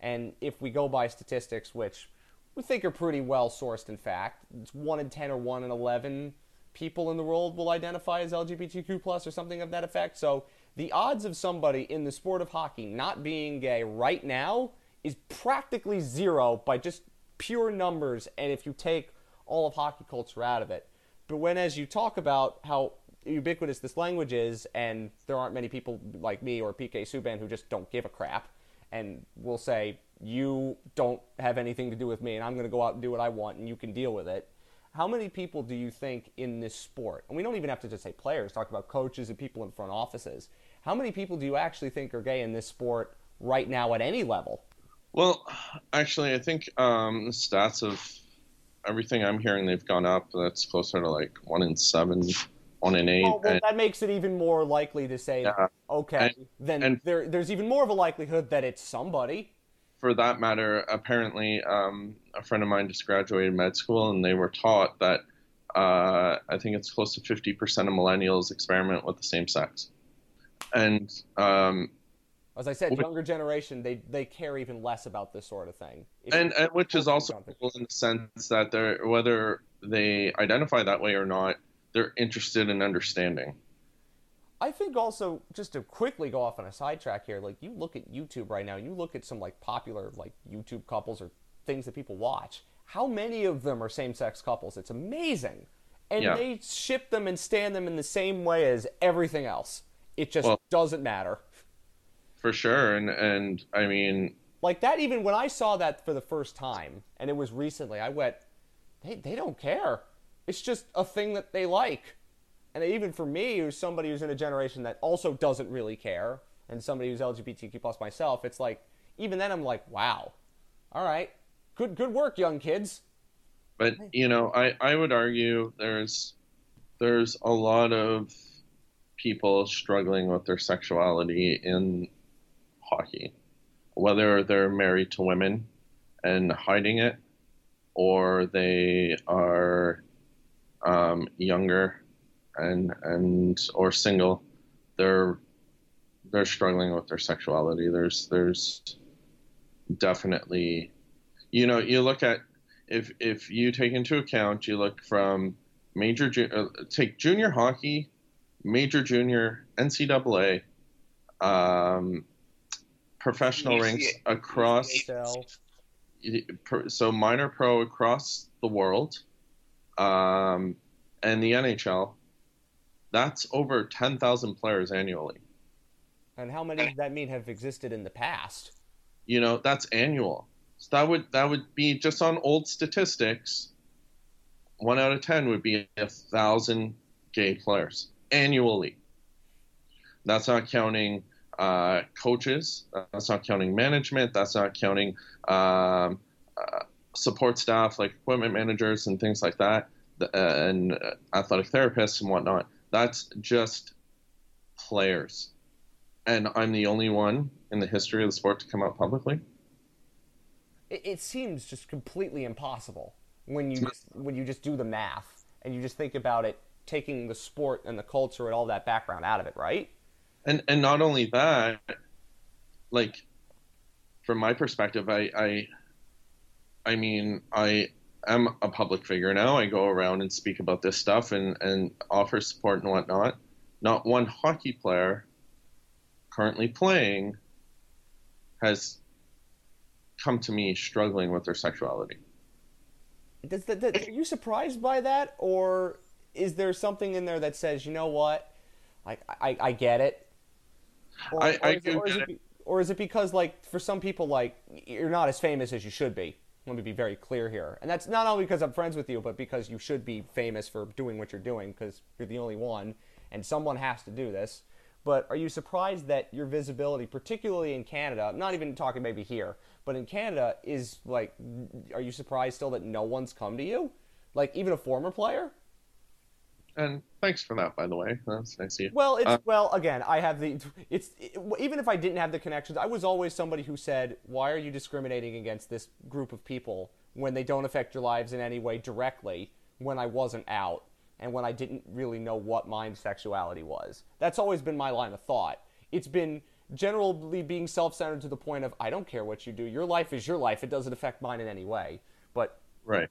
And if we go by statistics, which we think are pretty well sourced, in fact, it's 1 in 10 or 1 in 11 people in the world will identify as LGBTQ plus or something of that effect. So the odds of somebody in the sport of hockey not being gay right now is practically zero by just pure numbers and if you take all of hockey culture out of it. But when as you talk about how ubiquitous this language is and there aren't many people like me or PK Subban who just don't give a crap and will say you don't have anything to do with me and I'm going to go out and do what I want and you can deal with it. How many people do you think in this sport, and we don't even have to just say players, talk about coaches and people in front offices, how many people do you actually think are gay in this sport right now at any level? Well, actually, I think um, the stats of everything I'm hearing, they've gone up. That's closer to like one in seven, one in eight. Oh, well, and, that makes it even more likely to say, yeah, okay, and, then and there, there's even more of a likelihood that it's somebody. For that matter, apparently, um, a friend of mine just graduated med school, and they were taught that uh, I think it's close to 50% of millennials experiment with the same sex. And um, as I said, younger generation they they care even less about this sort of thing. And, and which is also cool in the sense that they're whether they identify that way or not, they're interested in understanding. I think also just to quickly go off on a sidetrack here, like you look at YouTube right now, you look at some like popular like YouTube couples or things that people watch. How many of them are same-sex couples? It's amazing, and yeah. they ship them and stand them in the same way as everything else. It just well, doesn't matter for sure and and i mean like that even when i saw that for the first time and it was recently i went they, they don't care it's just a thing that they like And even for me, who's somebody who's in a generation that also doesn't really care, and somebody who's LGBTQ plus myself, it's like even then I'm like, wow, all right, good good work, young kids. But you know, I I would argue there's there's a lot of people struggling with their sexuality in hockey, whether they're married to women and hiding it, or they are um, younger and and or single. They're they're struggling with their sexuality. There's there's definitely, you know, you look at if if you take into account, you look from major uh, take junior hockey, major junior NCAA, um, professional ranks across. So minor pro across the world, um, and the NHL. That's over ten thousand players annually. And how many does that mean have existed in the past? You know, that's annual. So that would that would be just on old statistics. One out of ten would be a thousand gay players annually. That's not counting uh, coaches. That's not counting management. That's not counting um, uh, support staff like equipment managers and things like that, and athletic therapists and whatnot. That's just players and I'm the only one in the history of the sport to come out publicly. It, it seems just completely impossible when you just, when you just do the math and you just think about it, taking the sport and the culture and all that background out of it, right? And and not only that, like from my perspective, I I, I mean I am a public figure now. I go around and speak about this stuff and and offer support and whatnot. Not one hockey player currently playing has come to me struggling with their sexuality. Does that, that, are you surprised by that, or is there something in there that says, you know what, like I, I get it, or, I, I is, it, or, is it, or is it because like for some people like you're not as famous as you should be? Let me be very clear here, and that's not only because I'm friends with you, but because you should be famous for doing what you're doing because you're the only one, and someone has to do this. But are you surprised that your visibility, particularly in Canada, I'm not even talking maybe here, but in Canada, is like, are you surprised still that no one's come to you? Like even a former player? And thanks for that, by the way. That's nice of you. Well, it's uh, well again. I have the. It's it, even if I didn't have the connections, I was always somebody who said, "Why are you discriminating against this group of people when they don't affect your lives in any way directly?" When I wasn't out, and when I didn't really know what my sexuality was. That's always been my line of thought. It's been generally being self centered to the point of, I don't care what you do. Your life is your life. It doesn't affect mine in any way. But. Right.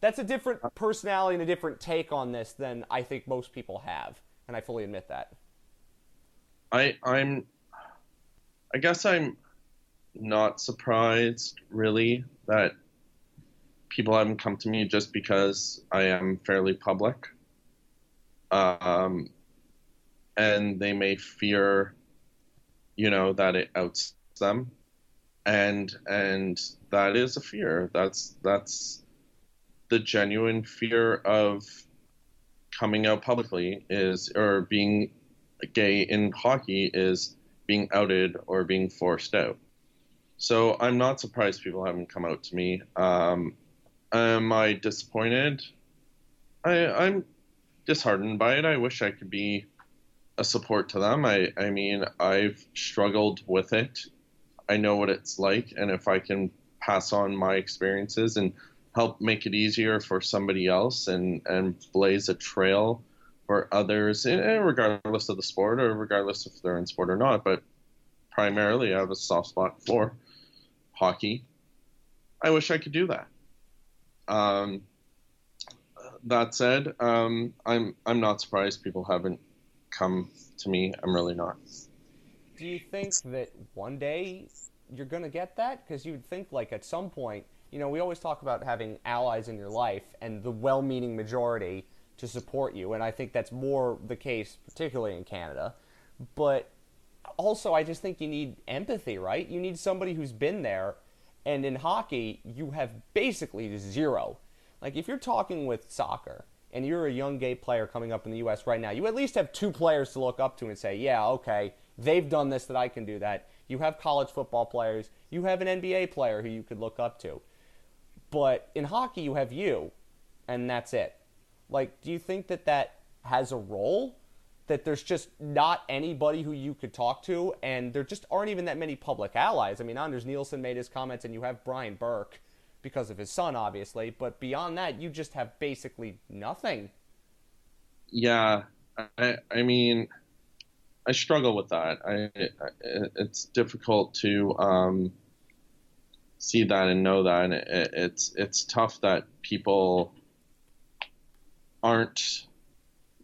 That's a different personality and a different take on this than I think most people have. And I fully admit that. I, I'm. I guess I'm not surprised, really, that people haven't come to me just because I am fairly public. Um, and they may fear, you know, that it outs them. And and that is a fear. That's that's the genuine fear of coming out publicly is or being gay in hockey is being outed or being forced out. So I'm not surprised people haven't come out to me. Um, Am I disappointed? I, I'm disheartened by it. I wish I could be a support to them. I, I mean, I've struggled with it. I know what it's like, and if I can pass on my experiences and help make it easier for somebody else and, and blaze a trail for others, eh, eh, regardless of the sport or regardless if they're in sport or not, but primarily I have a soft spot for hockey. I wish I could do that. Um, that said, um, I'm I'm not surprised people haven't come to me. I'm really not. Do you think that one day you're going to get that? Because you would think like at some point, you know, we always talk about having allies in your life and the well-meaning majority to support you, and I think that's more the case, particularly in Canada. But also, I just think you need empathy, right? You need somebody who's been there and in hockey, you have basically zero. Like if you're talking with soccer and you're a young gay player coming up in the U.S. right now, you at least have two players to look up to and say, yeah, okay, they've done this, that I can do that. You have college football players, you have an NBA player who you could look up to. But in hockey, you have you, and that's it. Like, do you think that that has a role? That there's just not anybody who you could talk to, and there just aren't even that many public allies. I mean, Anders Nilsson made his comments, and you have Brian Burke because of his son, obviously. But beyond that, you just have basically nothing. Yeah, I, I mean, I struggle with that. I, it's difficult to um, see that and know that. And it, it's it's tough that people aren't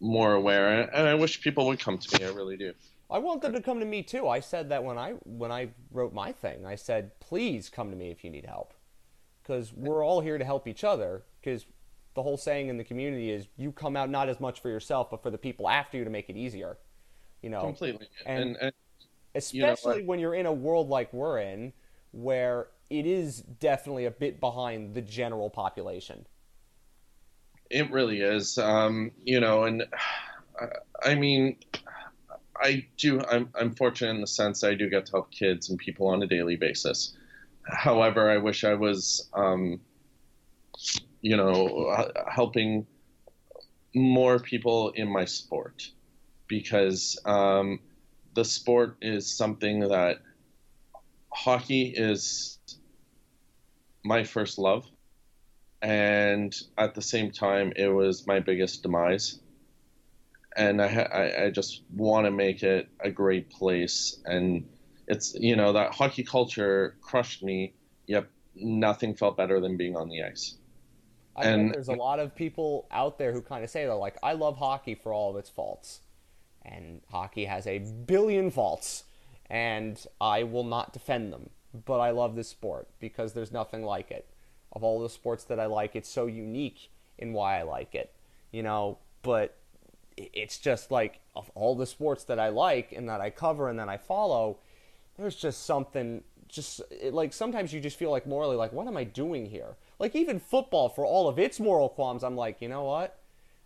more aware, and I wish people would come to me. I really do. I want them to come to me too. I said that when I when I wrote my thing. I said, please come to me if you need help, because we're all here to help each other. Because the whole saying in the community is, you come out not as much for yourself, but for the people after you to make it easier. You know, completely. And, and, and especially you know when you're in a world like we're in, where it is definitely a bit behind the general population. It really is. Um, you know, and I mean, I do. I'm, I'm fortunate in the sense that I do get to help kids and people on a daily basis. However, I wish I was, um, you know, helping more people in my sport because um, the sport is something that hockey is my first love. And at the same time it was my biggest demise. And i i, I just want to make it a great place. And it's you know that hockey culture crushed me. Yep, nothing felt better than being on the ice. I and there's a lot of people out there who kind of say that like i love hockey for all of its faults. And hockey has a billion faults and i will not defend them but i love this sport because there's nothing like it of all the sports that I like. It's so unique in why I like it, you know. But it's just like of all the sports that I like and that I cover and that I follow, there's just something. Just it, like sometimes you just feel like morally, like what am I doing here? Like even football, for all of its moral qualms, I'm like, you know what?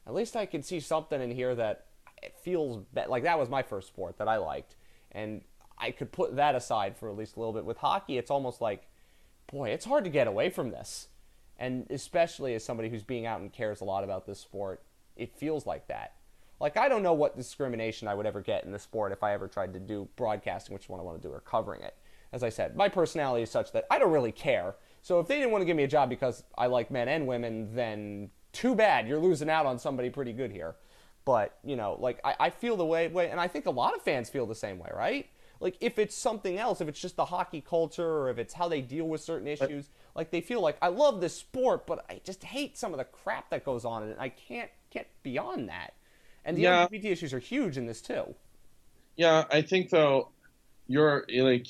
At least I can see something in here that it feels be- like that was my first sport that I liked, and I could put that aside for at least a little bit. With hockey, it's almost like boy, it's hard to get away from this. And especially as somebody who's being out and cares a lot about this sport, it feels like that. Like, I don't know what discrimination I would ever get in the sport if I ever tried to do broadcasting, which one I want to do, or covering it. As I said, my personality is such that I don't really care. So if they didn't want to give me a job because I like men and women, then too bad. You're losing out on somebody pretty good here. But, you know, like, I, I feel the way, way, and I think a lot of fans feel the same way, right? Like if it's something else, if it's just the hockey culture or if it's how they deal with certain issues, like they feel like I love this sport, but I just hate some of the crap that goes on in it. I can't get beyond that. And the yeah. LGBT issues are huge in this too. Yeah, I think though you're like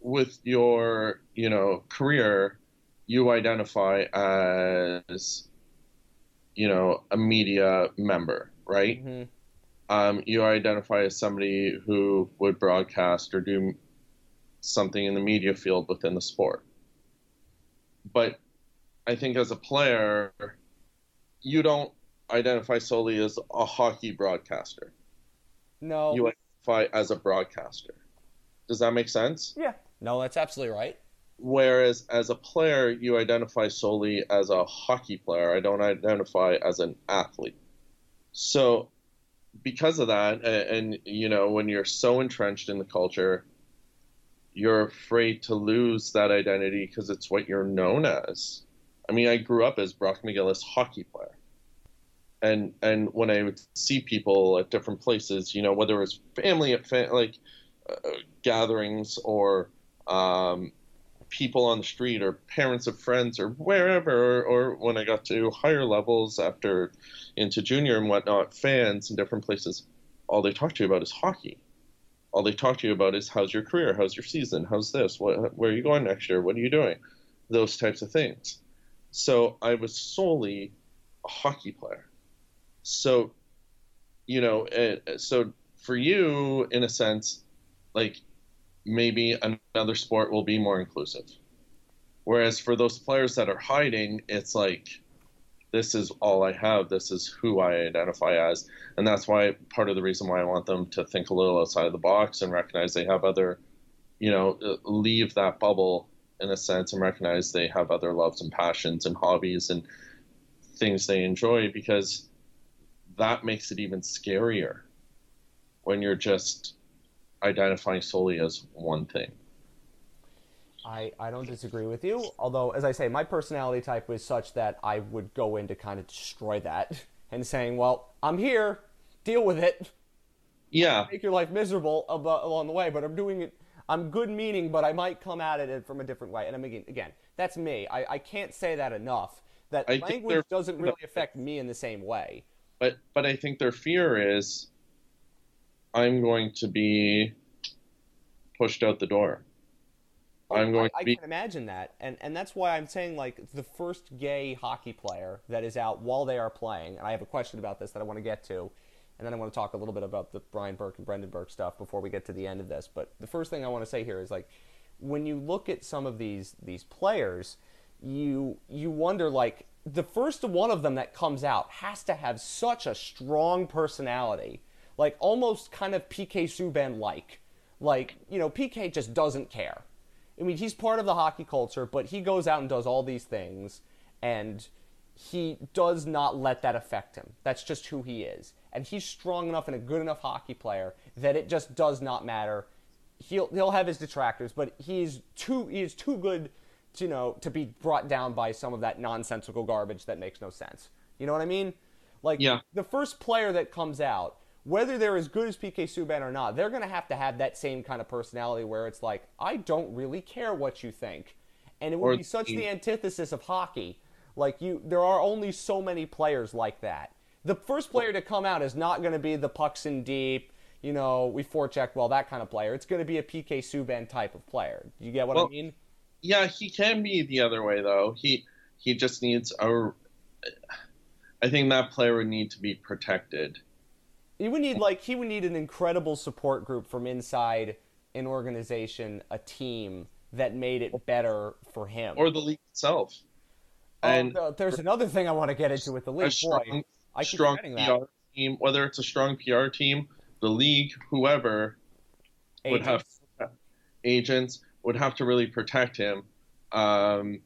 with your, you know, career, you identify as you know, a media member, right? Mm-hmm um, you identify as somebody who would broadcast or do something in the media field within the sport. But I think as a player, you don't identify solely as a hockey broadcaster. No. You identify as a broadcaster. Does that make sense? Yeah. No, that's absolutely right. Whereas as a player, you identify solely as a hockey player. I don't identify as an athlete. So because of that, and, and you know, when you're so entrenched in the culture, you're afraid to lose that identity because it's what you're known as. I mean, I grew up as Brock McGillis hockey player. And and when I would see people at different places, you know, whether it was family at like uh, gatherings or um, people on the street or parents of friends or wherever, or, or when I got to higher levels after into junior and whatnot, fans in different places, all they talk to you about is hockey. All they talk to you about is how's your career, how's your season, how's this, what, where are you going next year, what are you doing, those types of things. So I was solely a hockey player. So, you know, uh, so for you, in a sense, like maybe another sport will be more inclusive. Whereas for those players that are hiding, it's like this is all I have. This is who I identify as. And that's why part of the reason why I want them to think a little outside of the box and recognize they have other, you know, uh, leave that bubble in a sense and recognize they have other loves and passions and hobbies and things they enjoy because that makes it even scarier when you're just identifying solely as one thing. I, I don't disagree with you. Although, as I say, my personality type was such that I would go in to kind of destroy that and saying, well, I'm here, deal with it. Yeah. Make your life miserable along the way, but I'm doing it. I'm good meaning, but I might come at it from a different way. And I'm again, again that's me. I, I can't say that enough. That I language doesn't really affect me in the same way. But but I think their fear is I'm going to be pushed out the door. Oh, I'm going I, I be... can imagine that, and and that's why I'm saying like the first gay hockey player that is out while they are playing. And I have a question about this that I want to get to, and then I want to talk a little bit about the Brian Burke and Brendan Burke stuff before we get to the end of this. But the first thing I want to say here is like when you look at some of these these players, you you wonder like the first one of them that comes out has to have such a strong personality, like almost kind of PK Subban like. Like, you know, PK just doesn't care I mean, he's part of the hockey culture, but he goes out and does all these things, and he does not let that affect him. That's just who he is. And he's strong enough and a good enough hockey player that it just does not matter. He'll he'll have his detractors, but he's too he is too good to, you know to be brought down by some of that nonsensical garbage that makes no sense. You know what I mean? Like yeah. the first player that comes out whether they're as good as PK Subban or not, they're going to have to have that same kind of personality where it's like, I don't really care what you think. And it would or, be such the antithesis of hockey. Like you, there are only so many players like that. The first player to come out is not going to be the pucks in deep, you know, we forecheck well, that kind of player. It's going to be a PK Subban type of player. You get what well, I mean? Yeah, he can be the other way though. He he just needs a. I think that player would need to be protected he would need like he would need an incredible support group from inside an organization, a team that made it better for him or the league itself. Oh, and there's another thing I want to get into with the league. Strong, Boy, I keep strong PR that. team, whether it's a strong PR team, the league, whoever agents. would have agents would have to really protect him. Um,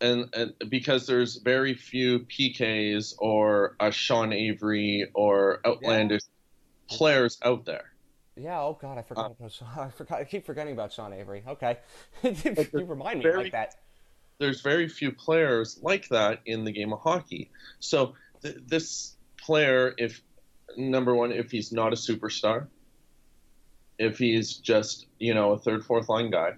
and, and, because there's very few PKs or a Sean Avery or outlandish yeah. players out there. Yeah. Oh God, I forgot. Uh, about Sean, I forgot. I keep forgetting about Sean Avery. Okay, you remind me very, like that. There's very few players like that in the game of hockey. So th- this player, if number one, if he's not a superstar, if he's just you know a third, fourth line guy,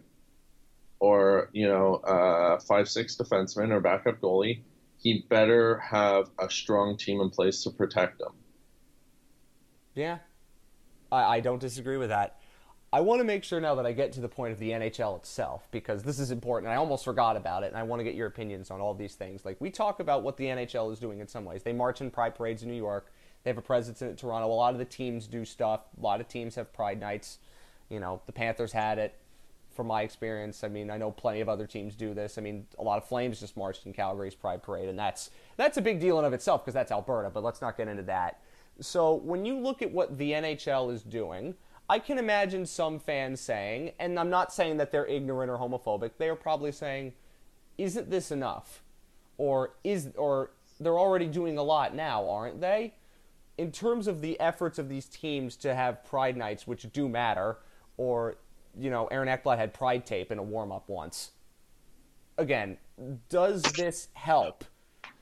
or you know uh, five six defenseman or backup goalie, he better have a strong team in place to protect him. Yeah, I, I don't disagree with that. I want to make sure now that I get to the point of the NHL itself because this is important. I almost forgot about it, and I want to get your opinions on all these things. Like we talk about what the NHL is doing in some ways. They march in pride parades in New York. They have a presence in Toronto. A lot of the teams do stuff. A lot of teams have pride nights. You know, the Panthers had it from my experience. I mean, I know plenty of other teams do this. I mean, a lot of Flames just marched in Calgary's Pride Parade, and that's that's a big deal in of itself because that's Alberta. But let's not get into that. So when you look at what the NHL is doing, I can imagine some fans saying, and I'm not saying that they're ignorant or homophobic. They are probably saying, "Isn't this enough?" Or is or they're already doing a lot now, aren't they? In terms of the efforts of these teams to have Pride nights, which do matter, or you know, Aaron Ekblad had pride tape in a warm up once. Again, does this help?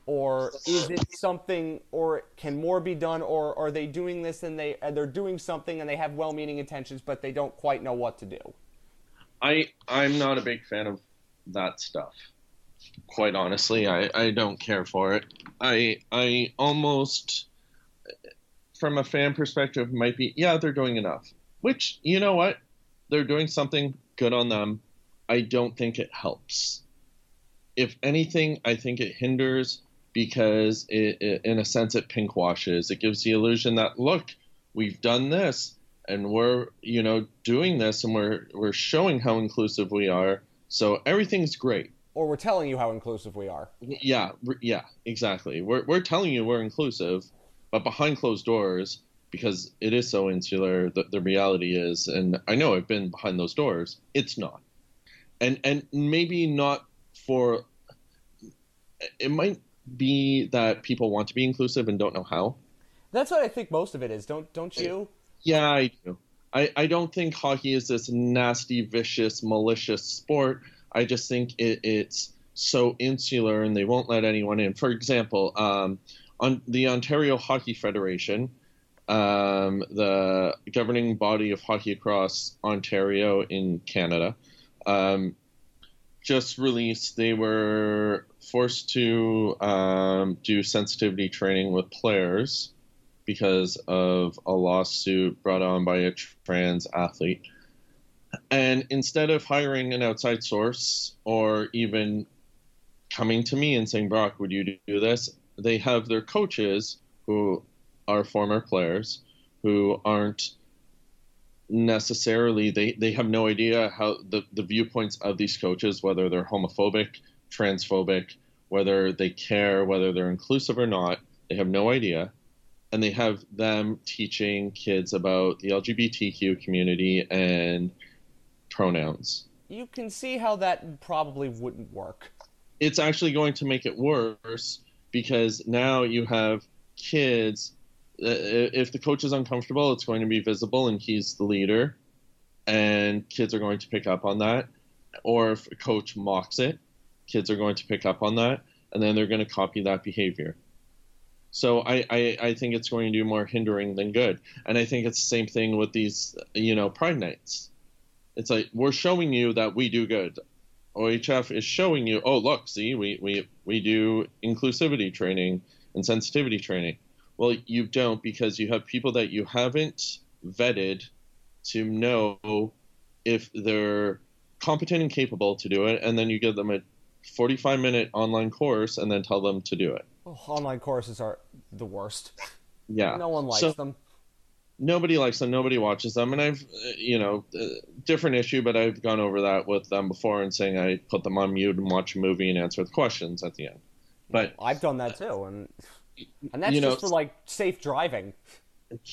Or is it something, or can more be done, or are they doing this and they they're doing something and they have well-meaning intentions, but they don't quite know what to do? I I'm not a big fan of that stuff. Quite honestly, I, I don't care for it. I I almost, from a fan perspective, might be yeah they're doing enough. Which you know what they're doing something good on them. I don't think it helps. If anything, I think it hinders because it, it, in a sense it pink washes. It gives the illusion that look, we've done this and we're you know doing this and we're we're showing how inclusive we are. So everything's great. or we're telling you how inclusive we are. Yeah, yeah, exactly. We're we're telling you we're inclusive, but behind closed doors, because it is so insular, the, the reality is, and I know I've been behind those doors, it's not. And and maybe not for it might be that people want to be inclusive and don't know how. That's what I think most of it is. Don't don't you? Yeah, I do. I, I don't think hockey is this nasty, vicious, malicious sport. I just think it, it's so insular and they won't let anyone in. For example, um, on the Ontario Hockey Federation, um, the governing body of hockey across Ontario in Canada, um, just released. They were forced to um, do sensitivity training with players because of a lawsuit brought on by a trans athlete. And instead of hiring an outside source or even coming to me and saying, Brock, would you do this? They have their coaches who are former players who aren't necessarily they, they have no idea how the, the viewpoints of these coaches whether they're homophobic transphobic whether they care whether they're inclusive or not they have no idea and they have them teaching kids about the lgbtq community and pronouns You can see how that probably wouldn't work. it's actually going to make it worse because now you have kids. If the coach is uncomfortable, it's going to be visible, and he's the leader, and kids are going to pick up on that. Or if a coach mocks it, kids are going to pick up on that, and then they're going to copy that behavior. So I, I, I think it's going to do more hindering than good, and I think it's the same thing with these you know pride nights. It's like we're showing you that we do good. OHF is showing you, oh look, see, we, we we do inclusivity training and sensitivity training. Well, you don't because you have people that you haven't vetted to know if they're competent and capable to do it, and then you give them a 45 minute online course and then tell them to do it. Oh, online courses are the worst. Yeah. No one likes So- them. nobody likes them nobody watches them and i've uh, you know uh, different issue but i've gone over that with them before and saying i put them on mute and watch a movie and answer the questions at the end but I've done that too, and and that's you know, just for like safe driving.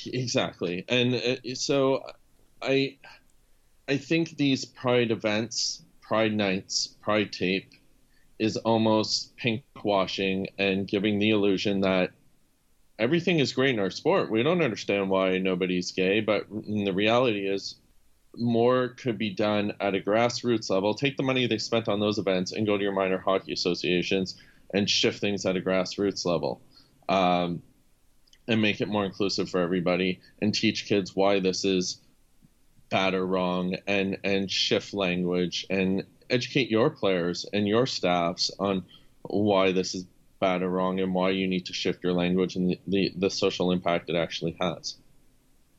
exactly. And uh, so i i think these pride events pride nights pride tape is almost pink washing and giving the illusion that everything is great in our sport. We don't understand why nobody's gay but the reality is more could be done at a grassroots level. Take the money they spent on those events and go to your minor hockey associations and shift things at a grassroots level um, and make it more inclusive for everybody and teach kids why this is bad or wrong and and shift language and educate your players and your staffs on why this is bad or wrong and why you need to shift your language and the, the, the social impact it actually has.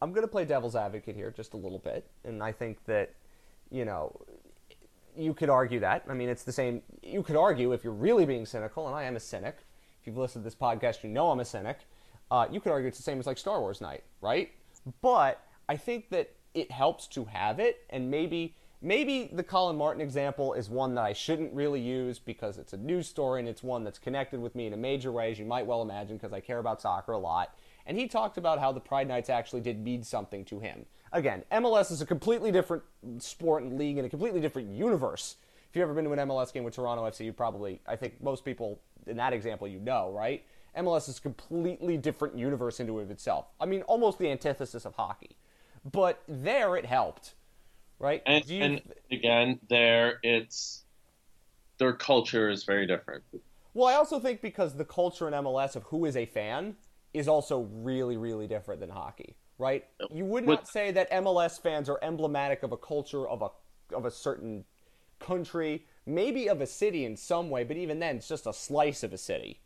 I'm going to play devil's advocate here just a little bit, and I think that, you know, you could argue that. I mean, it's the same. You could argue if you're really being cynical, and I am a cynic. You've listened to this podcast, you know I'm a cynic. Uh, you could argue it's the same as like Star Wars night, right? But I think that it helps to have it, and maybe maybe the Collin Martin example is one that I shouldn't really use because it's a news story and it's one that's connected with me in a major way, as you might well imagine, because I care about soccer a lot. And he talked about how the Pride Nights actually did mean something to him. Again, MLS is a completely different sport and league and a completely different universe. If you've ever been to an MLS game with Toronto FC, you probably, I think most people in that example, you know, right? MLS is a completely different universe into of itself. I mean, almost the antithesis of hockey. But there it helped, right? And, you- and again, there it's their culture is very different. Well, I also think because the culture in MLS of who is a fan is also really, really different than hockey, right? You would With- not say that MLS fans are emblematic of a culture of a of a certain country, maybe of a city in some way, but even then, it's just a slice of a city.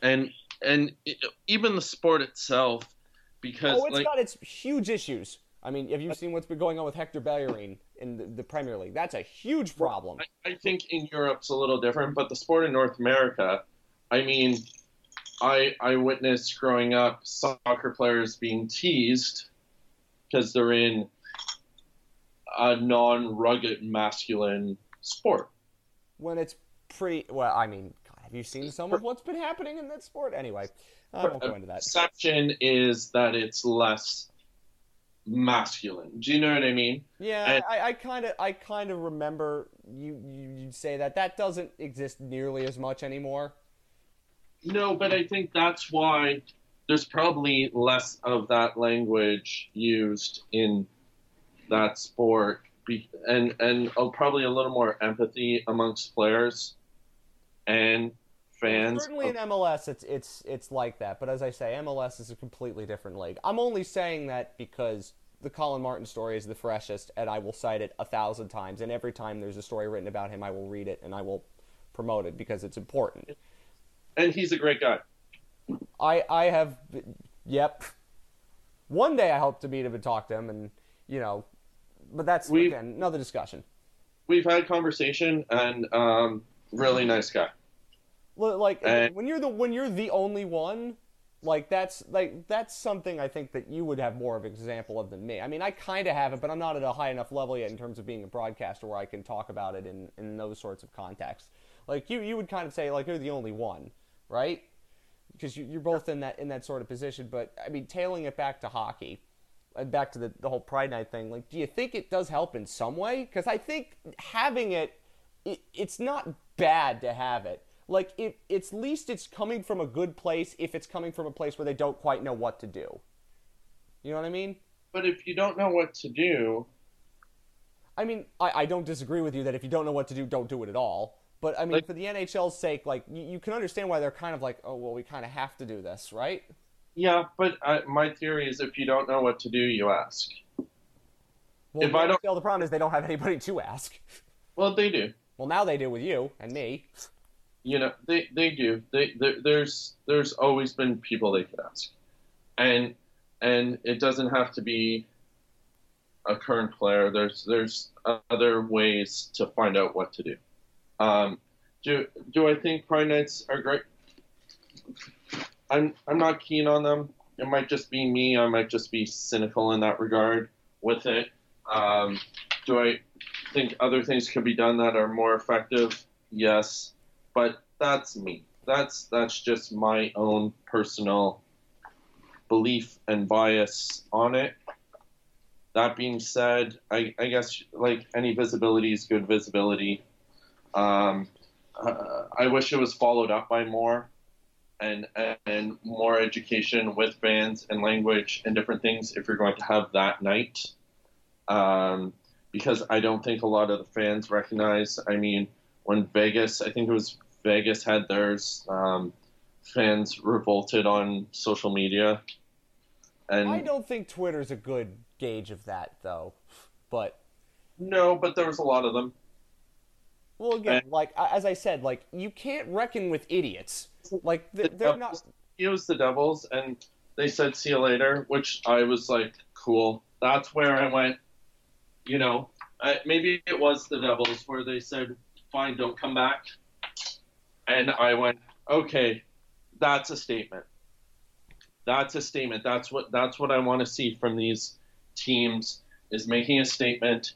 And and it- even the sport itself, because Oh, it's like got its huge issues. I mean, have you seen what's been going on with Hector Bellerin in the, the Premier League? That's a huge problem. I, I think in Europe's a little different, but the sport in North America, I mean, I I witnessed growing up soccer players being teased because they're in a non-rugged masculine sport. When it's pretty well. I mean, God, have you seen some of what's been happening in that sport? Anyway, I won't go into that. Perception is that it's less masculine. Do you know what I mean? Yeah, I kind of, I kind of remember you, you, you say that. That doesn't exist nearly as much anymore. No, but I think that's why there's probably less of that language used in that sport, be- and and uh, probably a little more empathy amongst players and fans. Certainly in MLS, it's it's it's like that. But as I say, MLS is a completely different league. I'm only saying that because the Collin Martin story is the freshest, and I will cite it a thousand times. And every time there's a story written about him, I will read it and I will promote it because it's important. and he's a great guy. I I have, yep. One day I hope to meet him and talk to him, and you know, but that's we've, again another discussion. We've had conversation, and um, really nice guy. Like Uh, when you're the when you're the only one, like that's like that's something I think that you would have more of an example of than me. I mean, I kind of have it, but I'm not at a high enough level yet in terms of being a broadcaster where I can talk about it in in those sorts of contexts. Like you, you would kind of say like you're the only one, right? Because you, you're both in that in that sort of position. But I mean, tailing it back to hockey, back to the the whole Pride Night thing. Like, do you think it does help in some way? Because I think having it it, it's not bad to have it. Like it, it's least it's coming from a good place. If it's coming from a place where they don't quite know what to do, you know what I mean? But if you don't know what to do, I mean, I, I don't disagree with you that if you don't know what to do, don't do it at all. But I mean, Like- for the NHL's sake, like you, you can understand why they're kind of like, oh well, we kind of have to do this, right? Yeah. But I, my theory is, if you don't know what to do, you ask. Well, If I don't- the problem is they don't have anybody to ask. Well, they do. Well, now they do with you and me. You know, they they do. They there, there's there's always been people they could ask, and and it doesn't have to be a current player. There's there's other ways to find out what to do. Um, do do I think Pride Nights are great? I'm I'm not keen on them. It might just be me. I might just be cynical in that regard with it. Um, do I think other things could be done that are more effective? Yes, but that's me. That's that's just my own personal belief and bias on it. That being said, I, I guess like any visibility is good visibility. Um, uh, I wish it was followed up by more and and more education with fans and language and different things if you're going to have that night. Um, because I don't think a lot of the fans recognize. I mean, when Vegas, I think it was Vegas had theirs. Um, fans revolted on social media, and I don't think Twitter's a good gauge of that, though. But no, but there was a lot of them. Well, again, And- like as I said, like you can't reckon with idiots. Like th- they're not. It was the Devils, and they said "see you later," which I was like, "Cool." That's where I went. You know, I, maybe it was the Devils where they said, "Fine, don't come back," and I went, "Okay, that's a statement. That's a statement. That's what that's what I want to see from these teams is making a statement,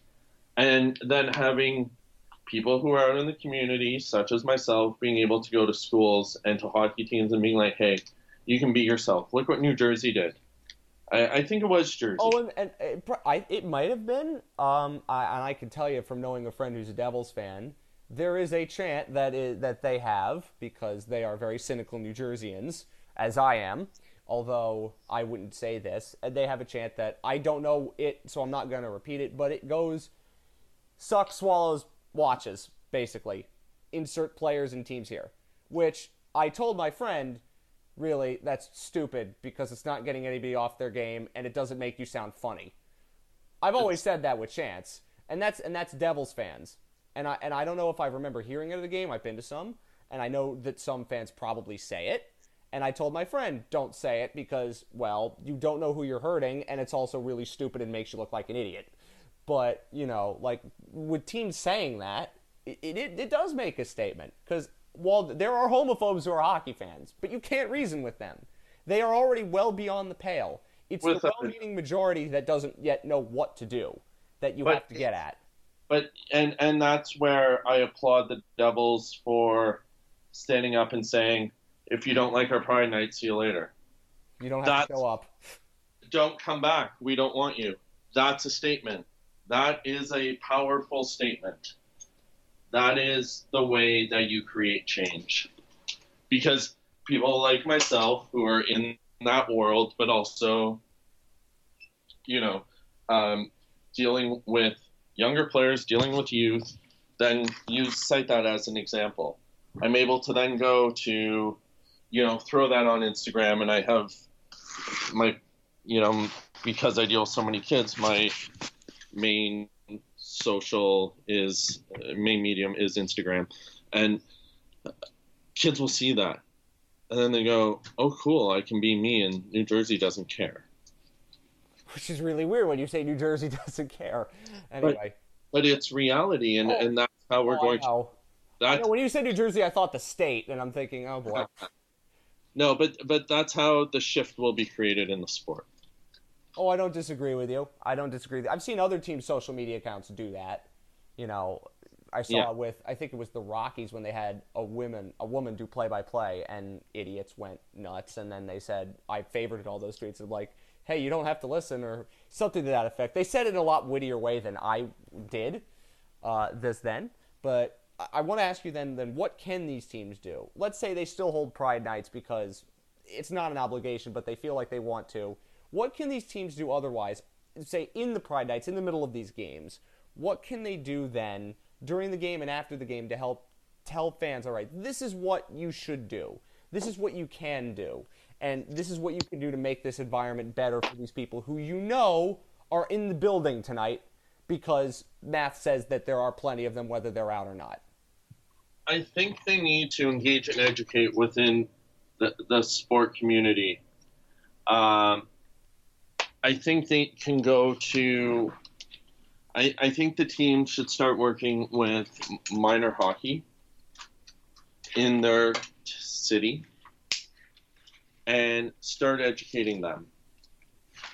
and then having." People who are out in the community, such as myself, being able to go to schools and to hockey teams and being like, hey, you can be yourself. Look what New Jersey did. I, I think it was Jersey. Oh, and, and it, it might have been. Um, I, and I can tell you from knowing a friend who's a Devils fan, there is a chant that is that they have because they are very cynical New Jerseyans, as I am. Although I wouldn't say this, they have a chant that I don't know it, so I'm not going to repeat it. But it goes, "Suck swallows watches." Basically, insert players and teams here. Which I told my friend really that's stupid because it's not getting anybody off their game and it doesn't make you sound funny. I've always said that with Chance, and that's and that's Devils fans. And I and I don't know if I remember hearing it at the game. I've been to some, and I know that some fans probably say it. And I told my friend, don't say it because, well, you don't know who you're hurting, and it's also really stupid and makes you look like an idiot. But you know, like with teams saying that, it it, it does make a statement because while there are homophobes who are hockey fans, but you can't reason with them. They are already well beyond the pale. It's the well-meaning majority that doesn't yet know what to do that you But- have to get at. but and and that's where I applaud the Devils for standing up and saying, if you don't like our Pride Night, see you later. You don't have to show up. Don't come back. We don't want you. That's a statement. That is a powerful statement. That is the way that you create change. Because people like myself who are in that world, but also, you know, um, dealing with younger players, dealing with youth, then you cite that as an example. I'm able to then go to, you know, throw that on Instagram, and I have my, you know, because I deal with so many kids, my main social is main medium is Instagram, and kids will see that, and then they go, "Oh, cool! I can be me, and New Jersey doesn't care." Which is really weird when you say New Jersey doesn't care. Anyway. But it's reality, and, Oh. and that's how we're Oh, going to. know. That know, when you said New Jersey, I thought the state, and I'm thinking, oh boy. no, but but that's how the shift will be created in the sport. Oh, I don't disagree with you. I don't disagree. I've seen other teams' social media accounts do that. You know, I saw Yeah. it with I think it was the Rockies when they had a woman a woman do play by play, and idiots went nuts. And then they said I favorited all those tweets. I'm like, hey, you don't have to listen, or something to that effect. They said it in a lot wittier way than I did uh, this then. But I, I want to ask you then, then what can these teams do? Let's say they still hold Pride nights because it's not an obligation, but they feel like they want to. What can these teams do otherwise? Say in the Pride nights, in the middle of these games, what can they do then during the game and after the game to help tell fans, all right, this is what you should do. This is what you can do. And this is what you can do to make this environment better for these people who you know are in the building tonight because math says that there are plenty of them, whether they're out or not. I think they need to engage and educate within the, the sport community. Um, I think they can go to. I, I think the team should start working with minor hockey in their city and start educating them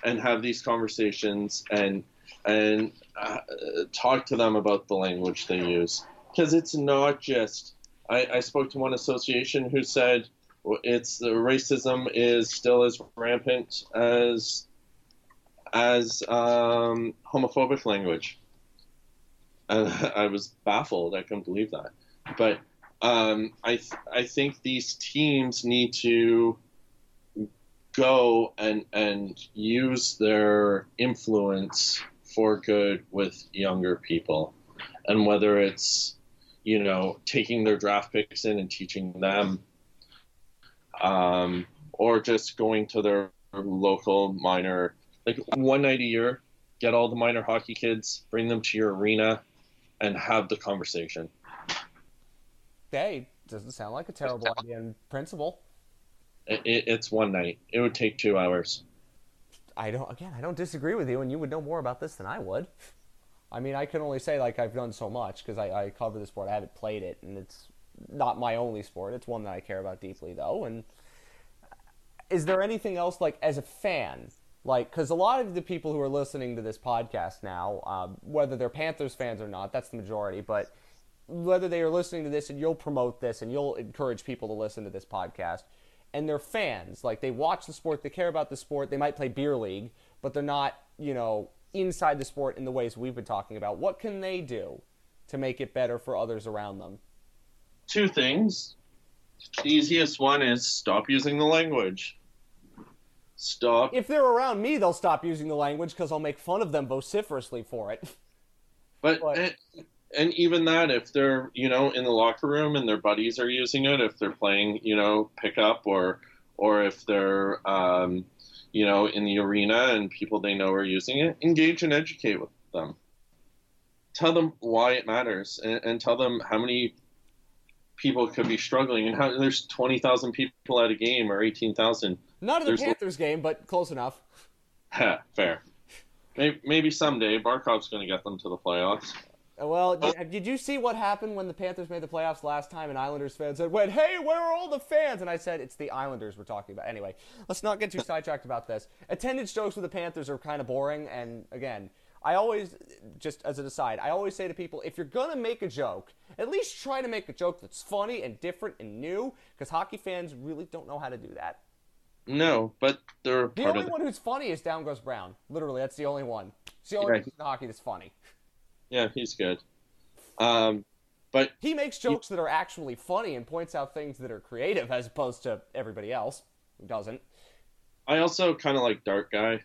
and have these conversations and and uh, talk to them about the language they use because it's not just I, I spoke to one association who said it's the racism is still as rampant as as um, homophobic language. And I was baffled I couldn't believe that. But um, I th- I think these teams need to go and and use their influence for good with younger people. And whether it's you know taking their draft picks in and teaching them um, or just going to their local minor like one night a year get all the minor hockey kids bring them to your arena and have the conversation Hey, doesn't sound like a terrible idea in principle. it, it, it's one night it would take two hours I don't again, I don't disagree with you, and you would know more about this than I would. I mean, I can only say like I've done so much because I, I cover the sport. I haven't played it, and it's not my only sport. It's one that I care about deeply, though. And is there anything else like as a fan? Like, because a lot of the people who are listening to this podcast now, um, whether they're Panthers fans or not, that's the majority, but whether they are listening to this and you'll promote this and you'll encourage people to listen to this podcast and they're fans like they watch the sport they care about the sport they might play beer league but they're not you know inside the sport in the ways we've been talking about what can they do to make it better for others around them two things. The easiest one is stop using the language. Stop. if they're around me they'll stop using the language because i'll make fun of them vociferously for it But What? and, and even that, if they're you know in the locker room and their buddies are using it, if they're playing you know pickup or or if they're um, you know in the arena and people they know are using it, engage and educate with them. Tell them why it matters and, and tell them how many people could be struggling and how there's twenty thousand people at a game or eighteen thousand. Not in the panthers game but close enough fair. Maybe, maybe someday Barkov's going to get them to the playoffs. Uh, well, did, uh, did you see what happened when the Panthers made the playoffs last time and Islanders fans said, went, hey, where are all the fans? And I said, it's the Islanders we're talking about. Anyway, let's not get too sidetracked about this. Attendance jokes with the Panthers are kind of boring, and again, I always, just as an aside, I always say to people, if you're gonna make a joke, at least try to make a joke that's funny and different and new, because hockey fans really don't know how to do that. No, but they're The part only of the, one who's funny is Down Goes Brown. Literally, that's the only one. It's the only person in hockey that's funny. yeah, he's good. Um, but He makes jokes that are actually funny and points out things that are creative, as opposed to everybody else who doesn't. I also kind of like Dark Guy.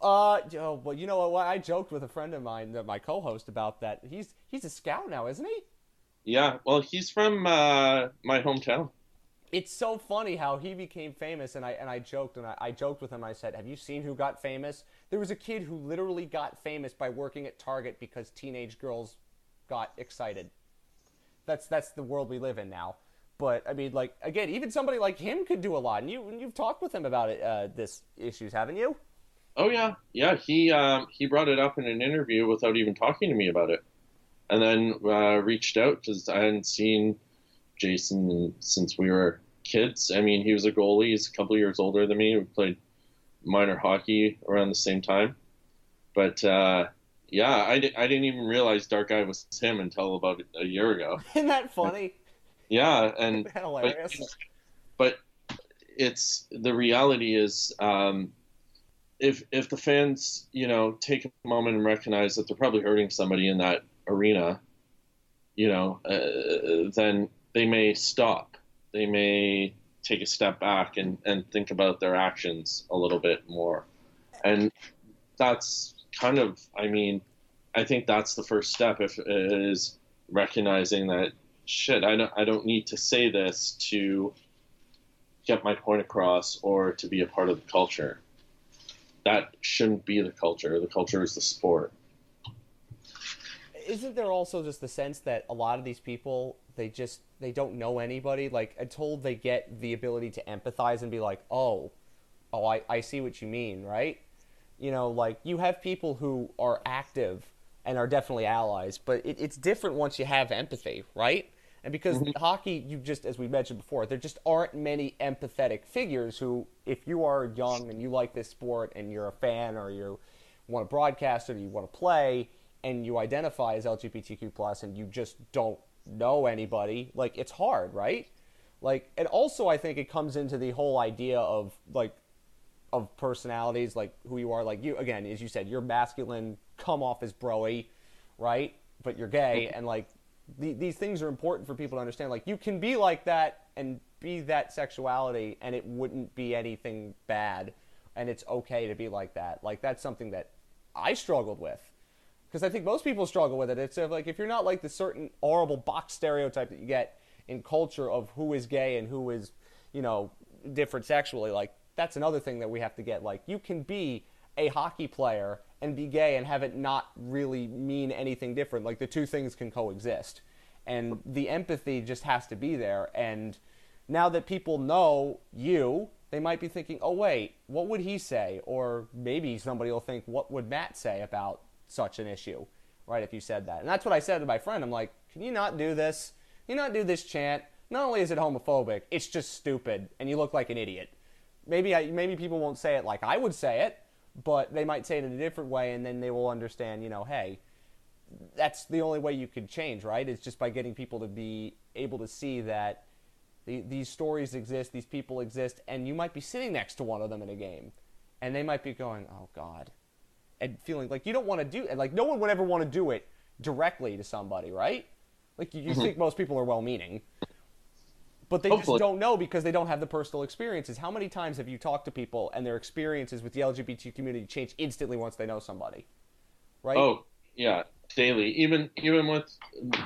Uh, oh, well, you know what? I joked with a friend of mine, my co-host, about that. He's he's a scout now, isn't he? Yeah, well, he's from uh, my hometown. It's so funny how he became famous, and I and I joked and I, I joked with him. I said, "Have you seen who got famous? There was a kid who literally got famous by working at Target because teenage girls got excited. That's that's the world we live in now. But I mean, like again, even somebody like him could do a lot. And you you've talked with him about it, uh, this issues, haven't you? Oh yeah, yeah. He um, he brought it up in an interview without even talking to me about it, and then uh, reached out because I hadn't seen Jason since we were kids. I mean, he was a goalie. He's a couple years older than me. We played minor hockey around the same time, but uh, yeah, I, di- I didn't even realize Dark Eye was him until about a year ago. Isn't that funny? Yeah, and hilarious? but it's the reality is um, if if the fans you know take a moment and recognize that they're probably hurting somebody in that arena you know uh, then they may stop they may take a step back and, and think about their actions a little bit more and that's kind of i mean i think that's the first step if is recognizing that shit i don't i don't need to say this to get my point across or to be a part of the culture. That shouldn't be the culture. The culture is the sport. isn't there also just the sense that a lot of these people they just they don't know anybody like until they get the ability to empathize and be like oh oh I, I see what you mean right? You know like you have people who are active and are definitely allies but it, it's different once you have empathy right? And because mm-hmm. hockey you just as we mentioned before there just aren't many empathetic figures who if you are young and you like this sport and you're a fan or you want to broadcast or you want to play and you identify as lgbtq plus and you just don't know anybody like it's hard right like and also i think it comes into the whole idea of like of personalities, like who you are. Like you, again, as you said, you're masculine, come off as broy, right? But you're gay, mm-hmm. and like the, these things are important for people to understand. Like you can be like that and be that sexuality, and it wouldn't be anything bad, and it's okay to be like that. Like that's something that I struggled with because I think most people struggle with it. It's uh, like if you're not like the certain horrible box stereotype that you get in culture of who is gay and who is, you know, different sexually, like that's another thing that we have to get. Like you can be a hockey player and be gay and have it not really mean anything different. Like the two things can coexist. And the empathy just has to be there. And now that people know you, they might be thinking, oh, wait, what would he say? Or maybe somebody will think, what would Matt say about such an issue, right? If you said that. And that's what I said to my friend. I'm like, can you not do this? Can you not do this chant? Not only is it homophobic, it's just stupid, and you look like an idiot. Maybe I, maybe people won't say it like I would say it, but they might say it in a different way, and then they will understand. You know, hey, that's the only way you could change, right? It's just by getting people to be able to see that the, these stories exist, these people exist, and you might be sitting next to one of them in a game, and they might be going, "Oh God," and feeling like you don't want to do it. Like no one would ever want to do it directly to somebody, right? Like you, you think most people are well-meaning, but they Hopefully. just don't know because they don't have the personal experiences. How many times have you talked to people and their experiences with the LGBT community change instantly once they know somebody, right? Oh yeah, daily. Even even with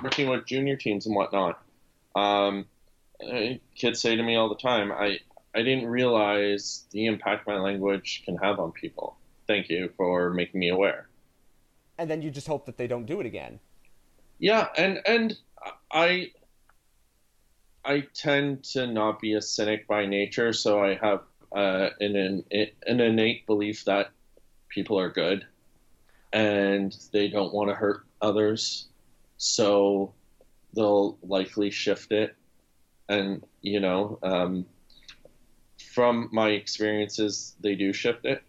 working with junior teams and whatnot. Um, uh, kids say to me all the time, I I didn't realize the impact my language can have on people. Thank you for making me aware. and then you just hope that they don't do it again. Yeah, and and I I tend to not be a cynic by nature, so I have uh, an, an an innate belief that people are good and they don't want to hurt others, so they'll likely shift it. And you know, um, from my experiences, they do shift it.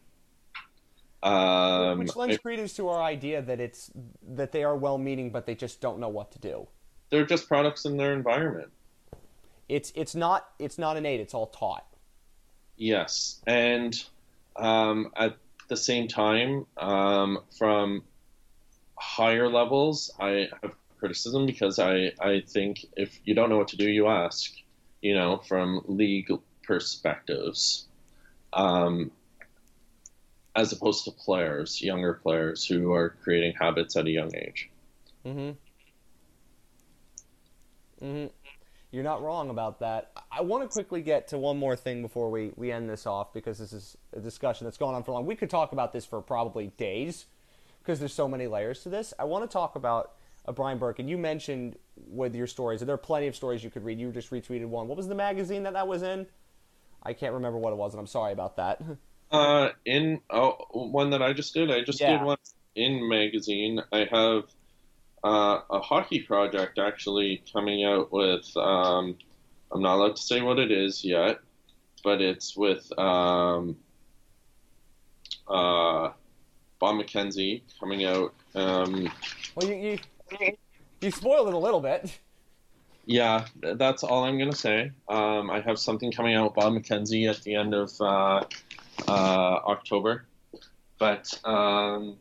Um, Which lends credence to our idea that it's that they are well-meaning, but they just don't know what to do. they're just products in their environment. It's it's not it's not innate. It's all taught. Yes, and um, at the same time, um, from higher levels, I have criticism because I, I think if you don't know what to do, you ask. You know, from league perspectives, um, as opposed to players, younger players who are creating habits at a young age. Mm-hmm. Mm-hmm. You're not wrong about that. I want to quickly get to one more thing before we, we end this off because this is a discussion that's gone on for long. We could talk about this for probably days because there's so many layers to this. I want to talk about uh, Brian Burke, and you mentioned with your stories, and there are plenty of stories you could read. You just retweeted one. What was the magazine that that was in? I can't remember what it was, and I'm sorry about that. Uh, in oh, one that I just did, I just Yeah. did one in magazine. I have uh, a hockey project actually coming out with. Um, I'm not allowed to say what it is yet, but it's with um, uh, Bob McKenzie coming out. Um, well, you, you you spoiled it a little bit. yeah, that's all I'm gonna say. Um, I have something coming out with Bob McKenzie at the end of uh, uh, October, but um,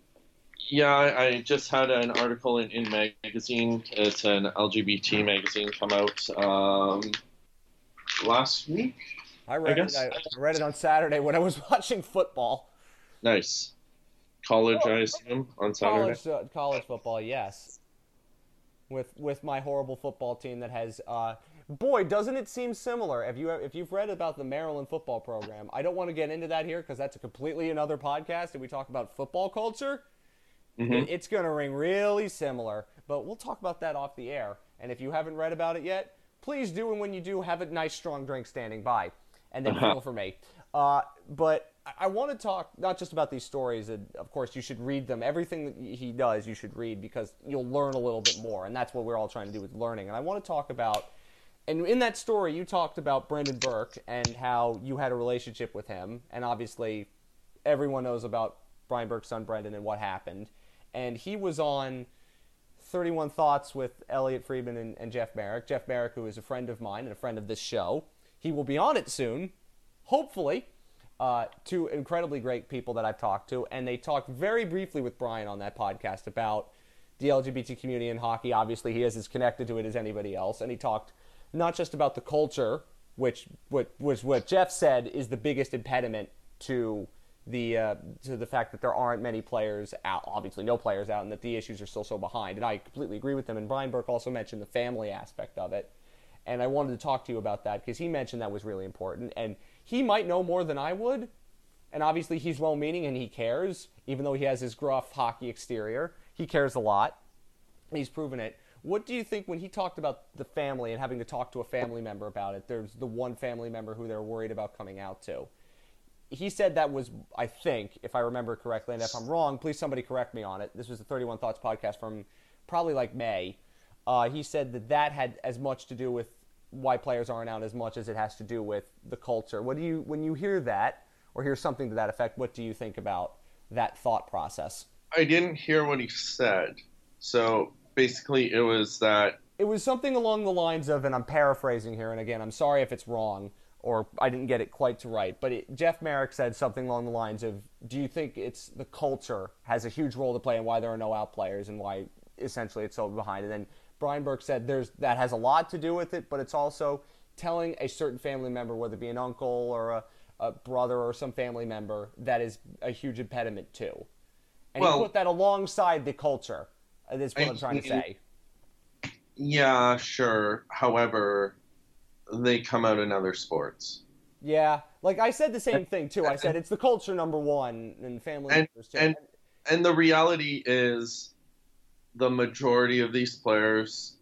yeah, I, I just had an article in, in magazine. It's an LGBT magazine come out um, last week. I read guess. it. I read it on Saturday when I was watching football. Nice. College, I assume, on Saturday. College, uh, college football, yes. With with my horrible football team that has, uh, boy, doesn't it seem similar? If you if you've read about the Maryland football program, I don't want to get into that here because that's a completely another podcast, and we talk about football culture. Mhm. It's going to ring really similar, but we'll talk about that off the air. And if you haven't read about it yet, please do. And when you do, have a nice strong drink standing by, and then feel for me. Uh, but I, I want to talk not just about these stories. And of course, you should read them. Everything that he does, you should read because you'll learn a little bit more, and that's what we're all trying to do with learning. And I want to talk about. And in that story, you talked about Brendan Burke and how you had a relationship with him, and obviously, everyone knows about Brian Burke's son Brendan and what happened. And he was on 31 Thoughts with Elliotte Friedman and, and Jeff Marek. Jeff Marek, who is a friend of mine and a friend of this show, he will be on it soon, hopefully. Uh, two incredibly great people that I've talked to, and they talked very briefly with Brian on that podcast about the LGBT community in hockey. Obviously, he is as connected to it as anybody else, and he talked not just about the culture, which what was what Jeff said is the biggest impediment to the uh, to the fact that there aren't many players out, obviously no players out, and that the issues are still so behind. And I completely agree with them. And Brian Burke also mentioned the family aspect of it, and I wanted to talk to you about that because he mentioned that was really important, and he might know more than I would. And obviously, he's well-meaning and he cares, even though he has his gruff hockey exterior. He cares a lot. He's proven it. What do you think when he talked about the family and having to talk to a family member about it? There's the one family member who they're worried about coming out to he said that was, I think, if I remember correctly, and if I'm wrong, please somebody correct me on it. This was the 31 Thoughts podcast from probably like May. Uh, he said that that had as much to do with why players aren't out as much as it has to do with the culture. What do you, when you hear that or hear something to that effect, what do you think about that thought process? I didn't hear what he said. So basically, it was that It was something along the lines of, and I'm paraphrasing here, and again, I'm sorry if it's wrong or I didn't get it quite to right, but it, Jeff Marek said something along the lines of, "Do you think it's the culture has a huge role to play in why there are no out players and why essentially it's so behind?" And then Brian Burke said, "There's that has a lot to do with it, but it's also telling a certain family member, whether it be an uncle or a, a brother or some family member, that is a huge impediment too." And Well- he put that alongside the culture. Uh, That's what I I'm trying to say. yeah, sure. However, they come out in other sports. Yeah, like I said the same thing too. I said it's the culture number one and family And- members too. and- and the reality is the majority of these players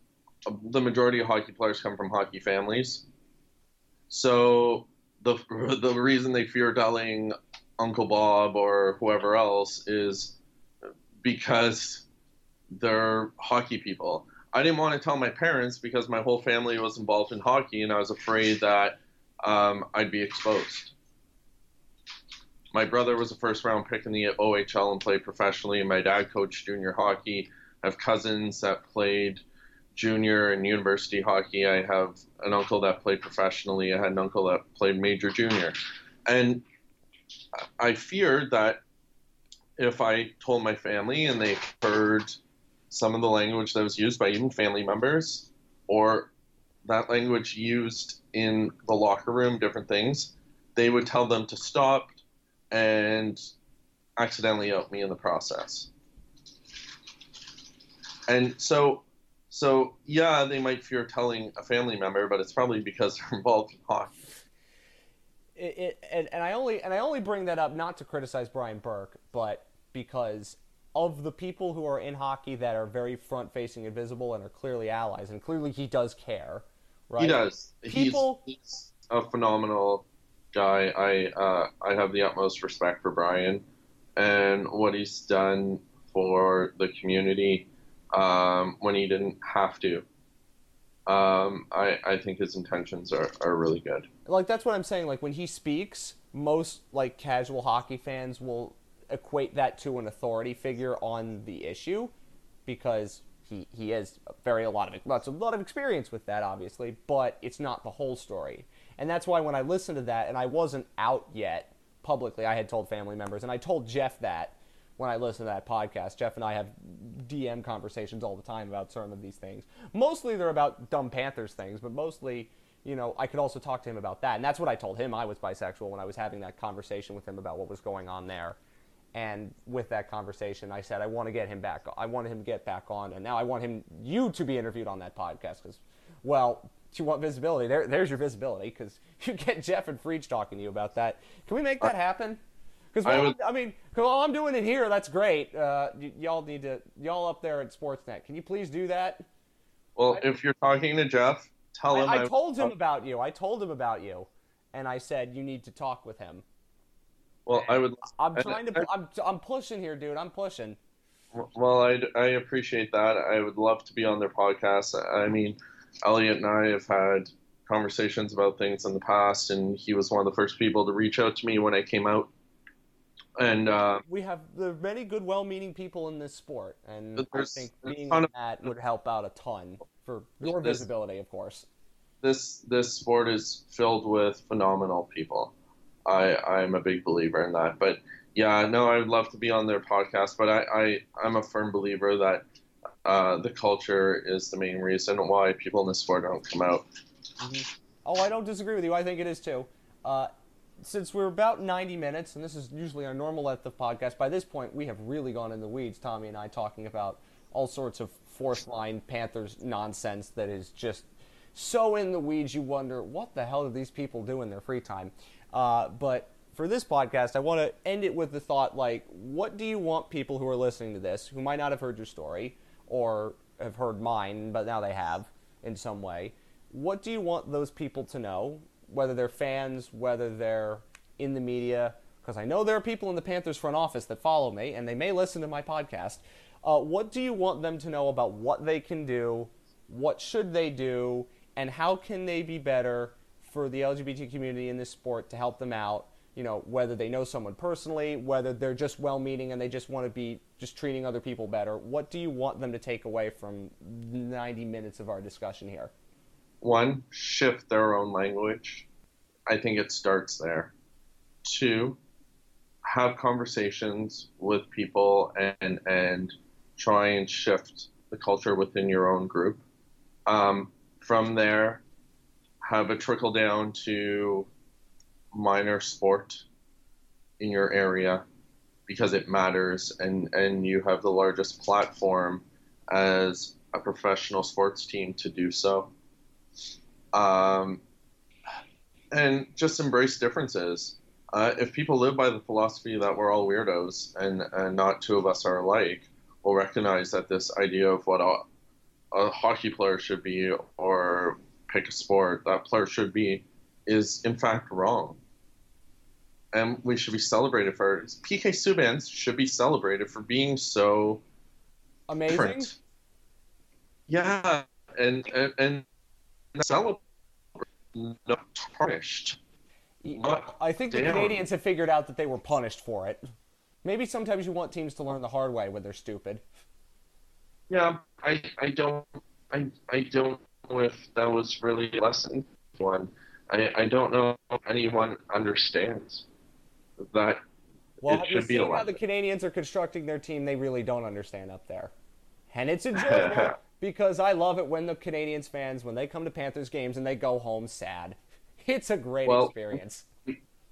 the majority of hockey players come from hockey families so the the reason they fear telling uncle bob or whoever else is because they're hockey people i didn't want to tell my parents because my whole family was involved in hockey and i was afraid that um, i'd be exposed my brother was a first round pick in the OHL and played professionally. My dad coached junior hockey. I have cousins that played junior and university hockey. I have an uncle that played professionally. I had an uncle that played major junior. And I feared that if I told my family and they heard some of the language that was used by even family members or that language used in the locker room, different things, they would tell them to stop and accidentally out me in the process. And so so yeah, they might fear telling a family member, but it's probably because they're involved in hockey. It, it, and, and I only and I only bring that up not to criticize Brian Burke, but because of the people who are in hockey that are very front facing and visible and are clearly allies, and clearly he does care. Right? He does. People, he's, he's a phenomenal guy. I uh, I have the utmost respect for Brian and what he's done for the community um, when he didn't have to. Um, I, I think his intentions are, are really good. Like that's what I'm saying. Like when he speaks, most like casual hockey fans will equate that to an authority figure on the issue because he, he has very a lot of lots a lot of experience with that obviously, but it's not the whole story. And that's why when I listened to that and I wasn't out yet publicly, I had told family members and I told Jeff that when I listened to that podcast. Jeff and I have DM conversations all the time about certain of these things. Mostly they're about dumb Panthers things, but mostly, you know, I could also talk to him about that. And that's what I told him I was bisexual when I was having that conversation with him about what was going on there. And with that conversation, I said I want to get him back. I want him to get back on, and now I want him, you, to be interviewed on that podcast because, well, you want visibility. There, there's your visibility because you get Jeff and Freach talking to you about that. Can we make that happen? Because I. I, mean, all I'm doing it here, that's great. Uh, y- y'all need to y'all up there at Sportsnet. Can you please do that? Well, I, if you're talking to Jeff, tell him. I, I told him about you. I told him about you, and I said you need to talk with him. Well, I would. I'm trying to. I'm I'm pushing here, dude. I'm pushing. Well, I, I appreciate that. I would love to be on their podcast. I mean, Elliotte and I have had conversations about things in the past, and he was one of the first people to reach out to me when I came out and uh, we have there are many good, well-meaning people in this sport, and I think being in that would help out a ton for your this, visibility, of course. This this sport is filled with phenomenal people. I I'm a big believer in that. But yeah, no, I'd love to be on their podcast, but I, I I'm a firm believer that uh, the culture is the main reason why people in this sport don't come out. Mm-hmm. Oh, I don't disagree with you. I think it is too. Uh, since we're about 90 minutes, and this is usually our normal length of podcast, by this point we have really gone in the weeds, Tommy and I, talking about all sorts of fourth line Panthers nonsense that is just so in the weeds you wonder what the hell do these people do in their free time. Uh, but for this podcast, I want to end it with the thought like, what do you want people who are listening to this, who might not have heard your story or have heard mine, but now they have in some way, what do you want those people to know? whether they're fans, whether they're in the media, because I know there are people in the Panthers front office that follow me and they may listen to my podcast. Uh, what do you want them to know about what they can do, what should they do, and how can they be better for the LGBT community in this sport to help them out? You know, whether they know someone personally, whether they're just well-meaning and they just want to be just treating other people better. What do you want them to take away from 90 minutes of our discussion here? one, shift their own language. I think it starts there. Two, have conversations with people and and try and shift the culture within your own group. Um, from there, have a trickle down to minor sport in your area because it matters and, and you have the largest platform as a professional sports team to do so um, and just embrace differences. Uh, if people live by the philosophy that we're all weirdos and, and not two of us are alike, we'll recognize that this idea of what a, a hockey player should be or pick a sport that player should be is in fact wrong. And we should be celebrated for it. PK Subban should be celebrated for being so amazing. Different. Yeah, and and, and celebrate, not tarnished. I think the Damn. Canadiens have figured out that they were punished for it. Maybe sometimes you want teams to learn the hard way when they're stupid. Yeah, I I don't I I don't if that was really a lesson one. I I don't know if anyone understands that Well, it have you should be a seen how the. Canadiens are constructing their team? They really don't understand up there, and it's enjoyable because I love it when the Canadiens fans, when they come to Panthers games and they go home sad. It's a great Well, experience.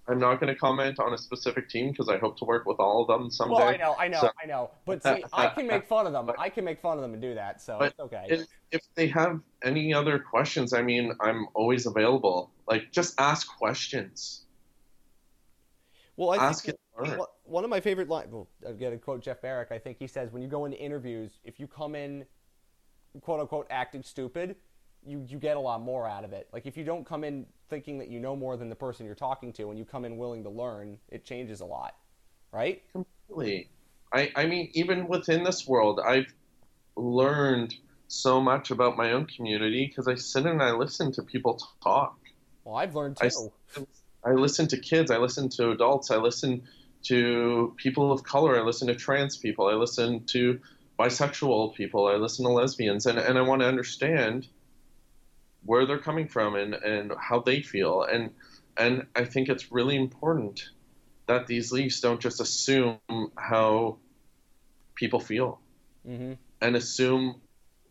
I'm not going to comment on a specific team because I hope to work with all of them someday. Well, I know, I know, So- I know. But see, I can make fun of them. I can make fun of them and do that, so it's okay. If they have any other questions, I mean, I'm always available. Like, just ask questions. Well, I Ask think and learn. one- one of my favorite lines. Well, again, to quote Jeff Marek, I think he says when you go into interviews, if you come in, quote unquote, acting stupid, you you get a lot more out of it. Like if you don't come in thinking that you know more than the person you're talking to, and you come in willing to learn, it changes a lot, right? Completely. I, I mean, even within this world, I've learned so much about my own community because I sit and I listen to people talk. Well, I've learned I, too. I listen to kids, I listen to adults, I listen to people of color, I listen to trans people, I listen to bisexual people, I listen to lesbians, and, and I want to understand where they're coming from and, and how they feel. And and I think it's really important that these leagues don't just assume how people feel hmm and assume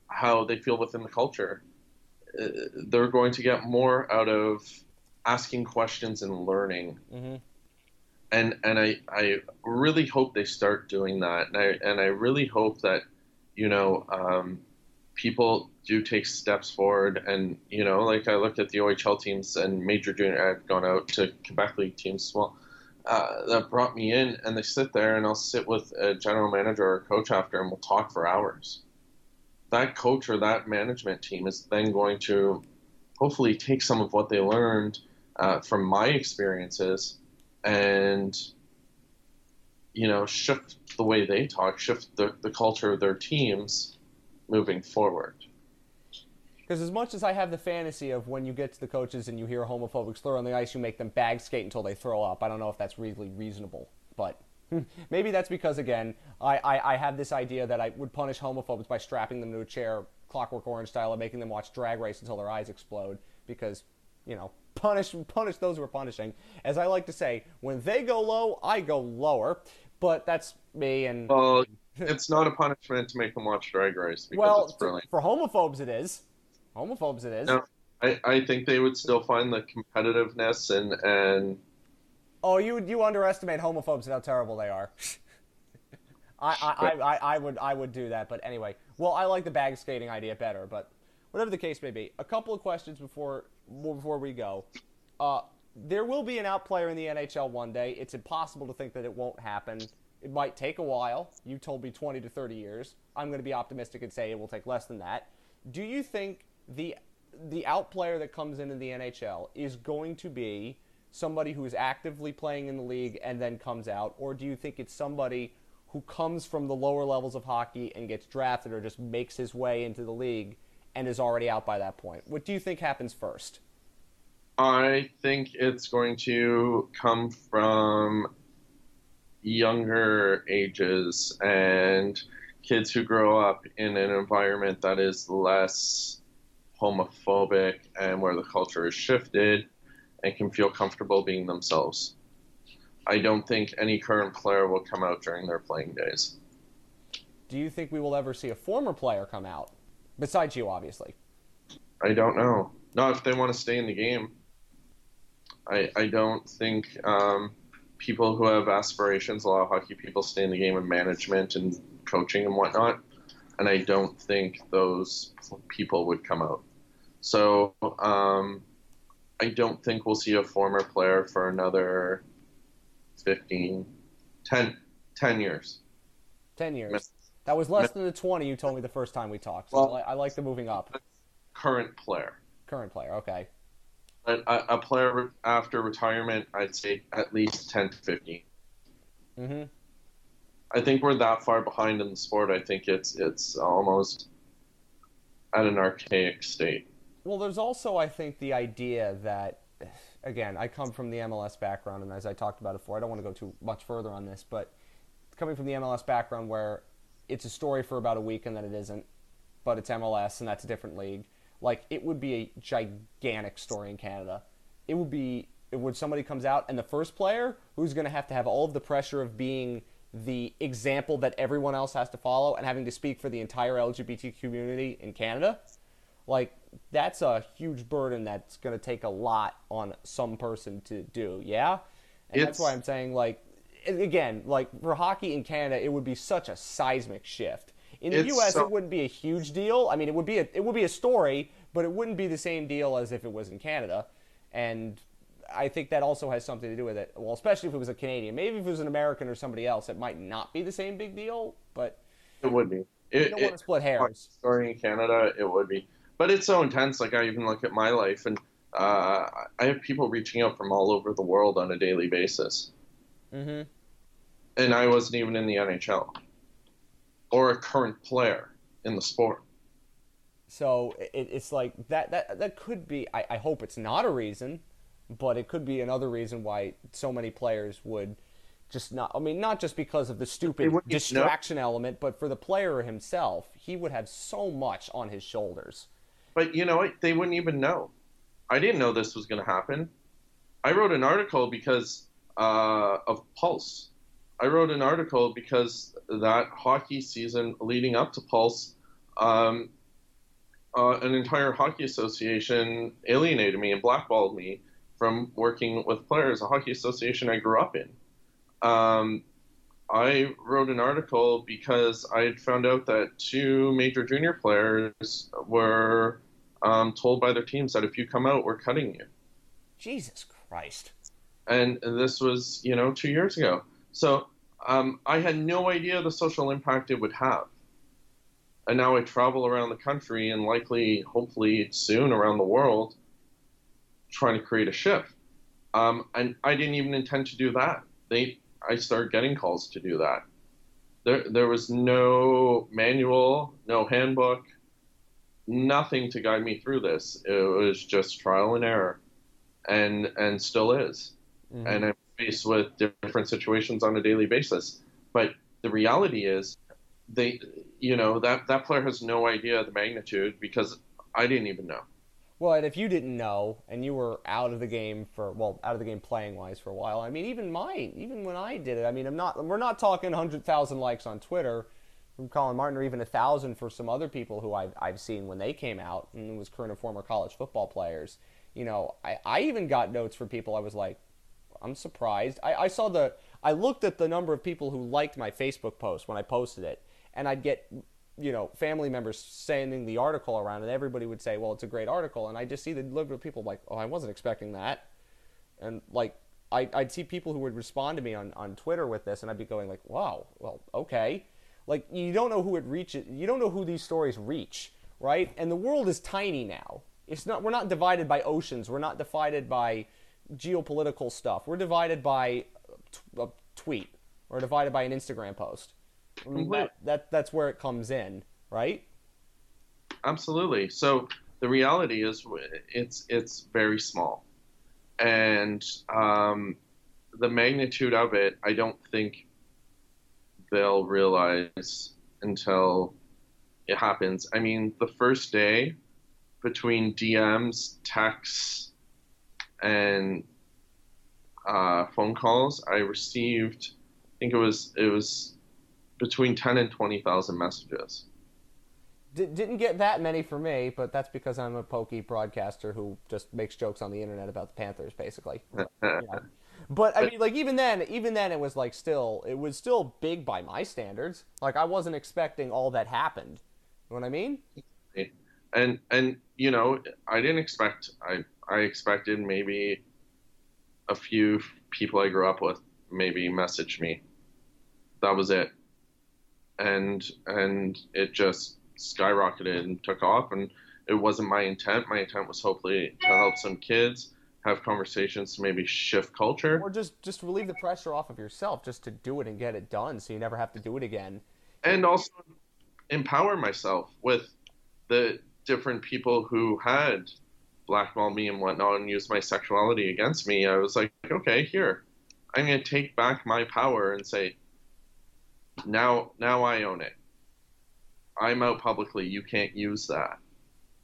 how they feel within the culture. Uh, They're going to get more out of asking questions and learning. hmm And and I, I really hope they start doing that. And I and I really hope that you know um, people do take steps forward. And you know, like I looked at the OHL teams and Major Junior. I've gone out to Quebec League teams as well. Uh, that brought me in, and they sit there, and I'll sit with a general manager or a coach after, and we'll talk for hours. That coach or that management team is then going to hopefully take some of what they learned uh, from my experiences and you know shift the way they talk, shift the, the culture of their teams moving forward. Because as much as I have the fantasy of when you get to the coaches and you hear a homophobic slur on the ice, you make them bag skate until they throw up. I don't know if that's really reasonable, but maybe that's because again, I, I, I have this idea that I would punish homophobes by strapping them to a chair, Clockwork Orange style, and making them watch Drag Race until their eyes explode. Because you know, punish punish those who are punishing. As I like to say, when they go low, I go lower. But that's me and Well, it's not a punishment to make them watch Drag Race because well, it's brilliant. for homophobes it is. Homophobes it is. No. I, I think they would still find the competitiveness and and Oh, you you underestimate homophobes and how terrible they are. I, I, I, I, I would I would do that, but anyway. Well, I like the bag skating idea better, but whatever the case may be. A couple of questions before before we go. Uh, there will be an out player in the NHL one day. It's impossible to think that it won't happen. It might take a while. You told me 20 to 30 years. I'm going to be optimistic and say it will take less than that. Do you think the the out player that comes into the NHL is going to be somebody who is actively playing in the league and then comes out, or do you think it's somebody who comes from the lower levels of hockey and gets drafted or just makes his way into the league and is already out by that point? What do you think happens first? I think it's going to come from younger ages and kids who grow up in an environment that is less homophobic and where the culture is shifted and can feel comfortable being themselves. I don't think any current player will come out during their playing days. Do you think we will ever see a former player come out? Besides you, obviously. I don't know. Not if they want to stay in the game. I I don't think um, people who have aspirations, a lot of hockey people, stay in the game of management and coaching and whatnot. And I don't think those people would come out. So um, I don't think we'll see a former player for another 15, 10, 10 years. 10 years. That was less than the 20 you told me the first time we talked. So Well- I, I like the moving up. Current player. Current player, okay. A, a, a player after retirement, I'd say at least 10 to 15. Mm-hmm. I think we're that far behind in the sport. I think it's it's almost at an archaic state. Well, there's also, I think, the idea that again, I come from the MLS background, and as I talked about before, I don't want to go too much further on this, but coming from the MLS background where it's a story for about a week and then it isn't, but it's MLS and that's a different league. Like it would be a gigantic story in Canada. It would be when somebody comes out and the first player who's going to have to have all of the pressure of being the example that everyone else has to follow and having to speak for the entire LGBT community in Canada, like that's a huge burden that's going to take a lot on some person to do. Yeah, and it's, that's why I'm saying like again, like for hockey in Canada, it would be such a seismic shift. In the U.S., so, it wouldn't be a huge deal. I mean, it would be a it would be a story, but it wouldn't be the same deal as if it was in Canada. And I think that also has something to do with it. Well, especially if it was a Canadian. Maybe if it was an American or somebody else, it might not be the same big deal. But it would be. It, you don't it, want to split hairs. Story in Canada, it would be. But it's so intense. Like I even look at my life, and uh, I have people reaching out from all over the world on a daily basis. Mm-hmm. And I wasn't even in the NHL or a current player in the sport. So it, it's like that. That that could be. I, I hope it's not a reason but it could be another reason why so many players would just not. I mean, not just because of the stupid distraction no. element, but for the player himself, he would have so much on his shoulders. But you know what? They wouldn't even know. I didn't know this was going to happen. I wrote an article because uh, of Pulse. I wrote an article because that hockey season leading up to Pulse, um, uh, an entire hockey association alienated me and blackballed me from working with players, a hockey association I grew up in. Um, I wrote an article because I had found out that two major junior players were um, told by their teams that if you come out, we're cutting you. Jesus Christ. And this was, you know, two years ago. So um, I had no idea the social impact it would have. And now I travel around the country and likely, hopefully, soon around the world trying to create a shift. Um, and I didn't even intend to do that. They, I started getting calls to do that. There, there was no manual, no handbook, nothing to guide me through this. It was just trial and error, and and still is. Mm-hmm. And I'm faced with different situations on a daily basis. But the reality is, they, you know, that that player has no idea the magnitude because I didn't even know. Well, and if you didn't know and you were out of the game for well, out of the game playing wise for a while, I mean, even mine, even when I did it, I mean, I'm not. We're not talking hundred thousand likes on Twitter from Collin Martin, or even a thousand for some other people who I've I've seen when they came out and it was current and former college football players. You know, I I even got notes from people. I was like, I'm surprised. I I saw the. I looked at the number of people who liked my Facebook post when I posted it, and I'd get you know, family members sending the article around, and everybody would say, "Well, it's a great article," and I just see the liberal people like, "Oh, I wasn't expecting that," and like I, I'd see people who would respond to me on, on Twitter with this, and I'd be going like, "Wow, well, okay." Like you don't know who it reaches. You don't know who these stories reach, right? And the world is tiny now. It's not. We're not divided by oceans. We're not divided by geopolitical stuff. We're divided by a tweet. We're divided by an Instagram post that, that that's where it comes in, right? Absolutely. So the reality is, it's it's very small, and um, the magnitude of it, I don't think they'll realize until it happens. I mean, the first day between DMs, texts, and uh, phone calls, I received. I think it was it was between 10 and 20,000 messages. D- didn't get that many for me, but that's because I'm a pokey broadcaster who just makes jokes on the internet about the Panthers, basically. yeah. But I mean, like even then, even then, it was like still, it was still big by my standards. Like I wasn't expecting all that happened. You know what I mean? And and you know, I didn't expect. I I expected maybe a few people I grew up with maybe message me. That was it and and it just skyrocketed and took off and it wasn't my intent. My intent was hopefully to help some kids have conversations to maybe shift culture. Or just just relieve the pressure off of yourself just to do it and get it done so you never have to do it again. And also empower myself with the different people who had blackball me and whatnot and used my sexuality against me, I was like, okay, here, I'm gonna take back my power and say, now, now I own it. I'm out publicly. You can't use that.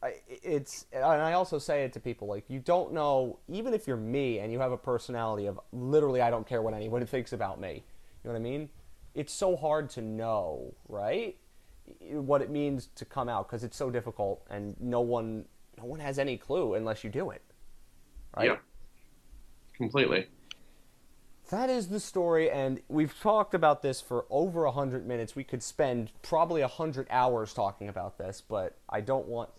I, it's and I also say it to people like you don't know even if you're me and you have a personality of literally I don't care what anyone thinks about me. You know what I mean? It's so hard to know, right? What it means to come out because it's so difficult and no one no one has any clue unless you do it. Right? Yeah. Completely. That is the story, and we've talked about this for over a hundred minutes. We could spend probably a hundred hours talking about this, but I don't want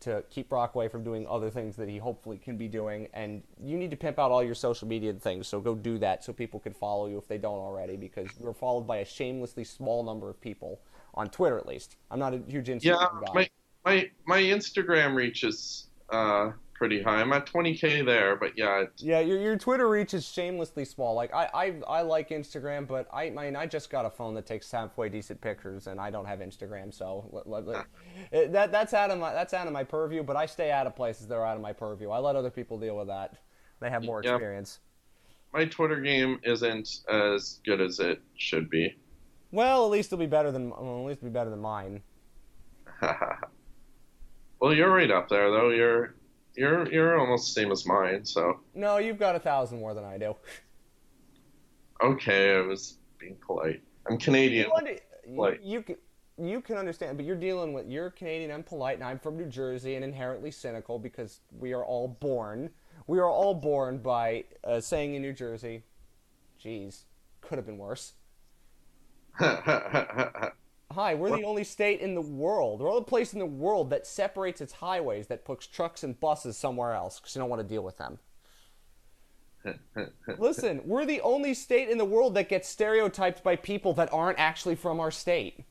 to keep Brock away from doing other things that he hopefully can be doing. And you need to pimp out all your social media things, so go do that so people can follow you if they don't already, because you're followed by a shamelessly small number of people on Twitter, at least. I'm not a huge Instagram yeah, guy. my my my Instagram reaches uh, pretty high. I'm at 20k there, but yeah. It's, Yeah, your, your Twitter reach is shamelessly small. Like I, I, I like Instagram, but I, I mean, I just got a phone that takes halfway decent pictures, and I don't have Instagram, so let, let- let- it- that that's out of my that's out of my purview. But I stay out of places that are out of my purview. I let other people deal with that. They have more Yeah. experience. my Twitter game isn't as good as it should be. Well, at least it'll be better than well, at least it'll be better than mine. well, you're right up there though. You're you're you're almost the same as mine. So No, you've got a thousand more than I do. okay, I was being polite. I'm Canadian. You, under, you, you can you can understand, but you're dealing with you're Canadian and polite, and I'm from New Jersey and inherently cynical because we are all born. We are all born by uh, saying in New Jersey, "Geez, could have been worse." Hi, we're the only state in the world, we're the only place in the world that separates its highways that puts trucks and buses somewhere else because you don't want to deal with them. Listen, we're the only state in the world that gets stereotyped by people that aren't actually from our state.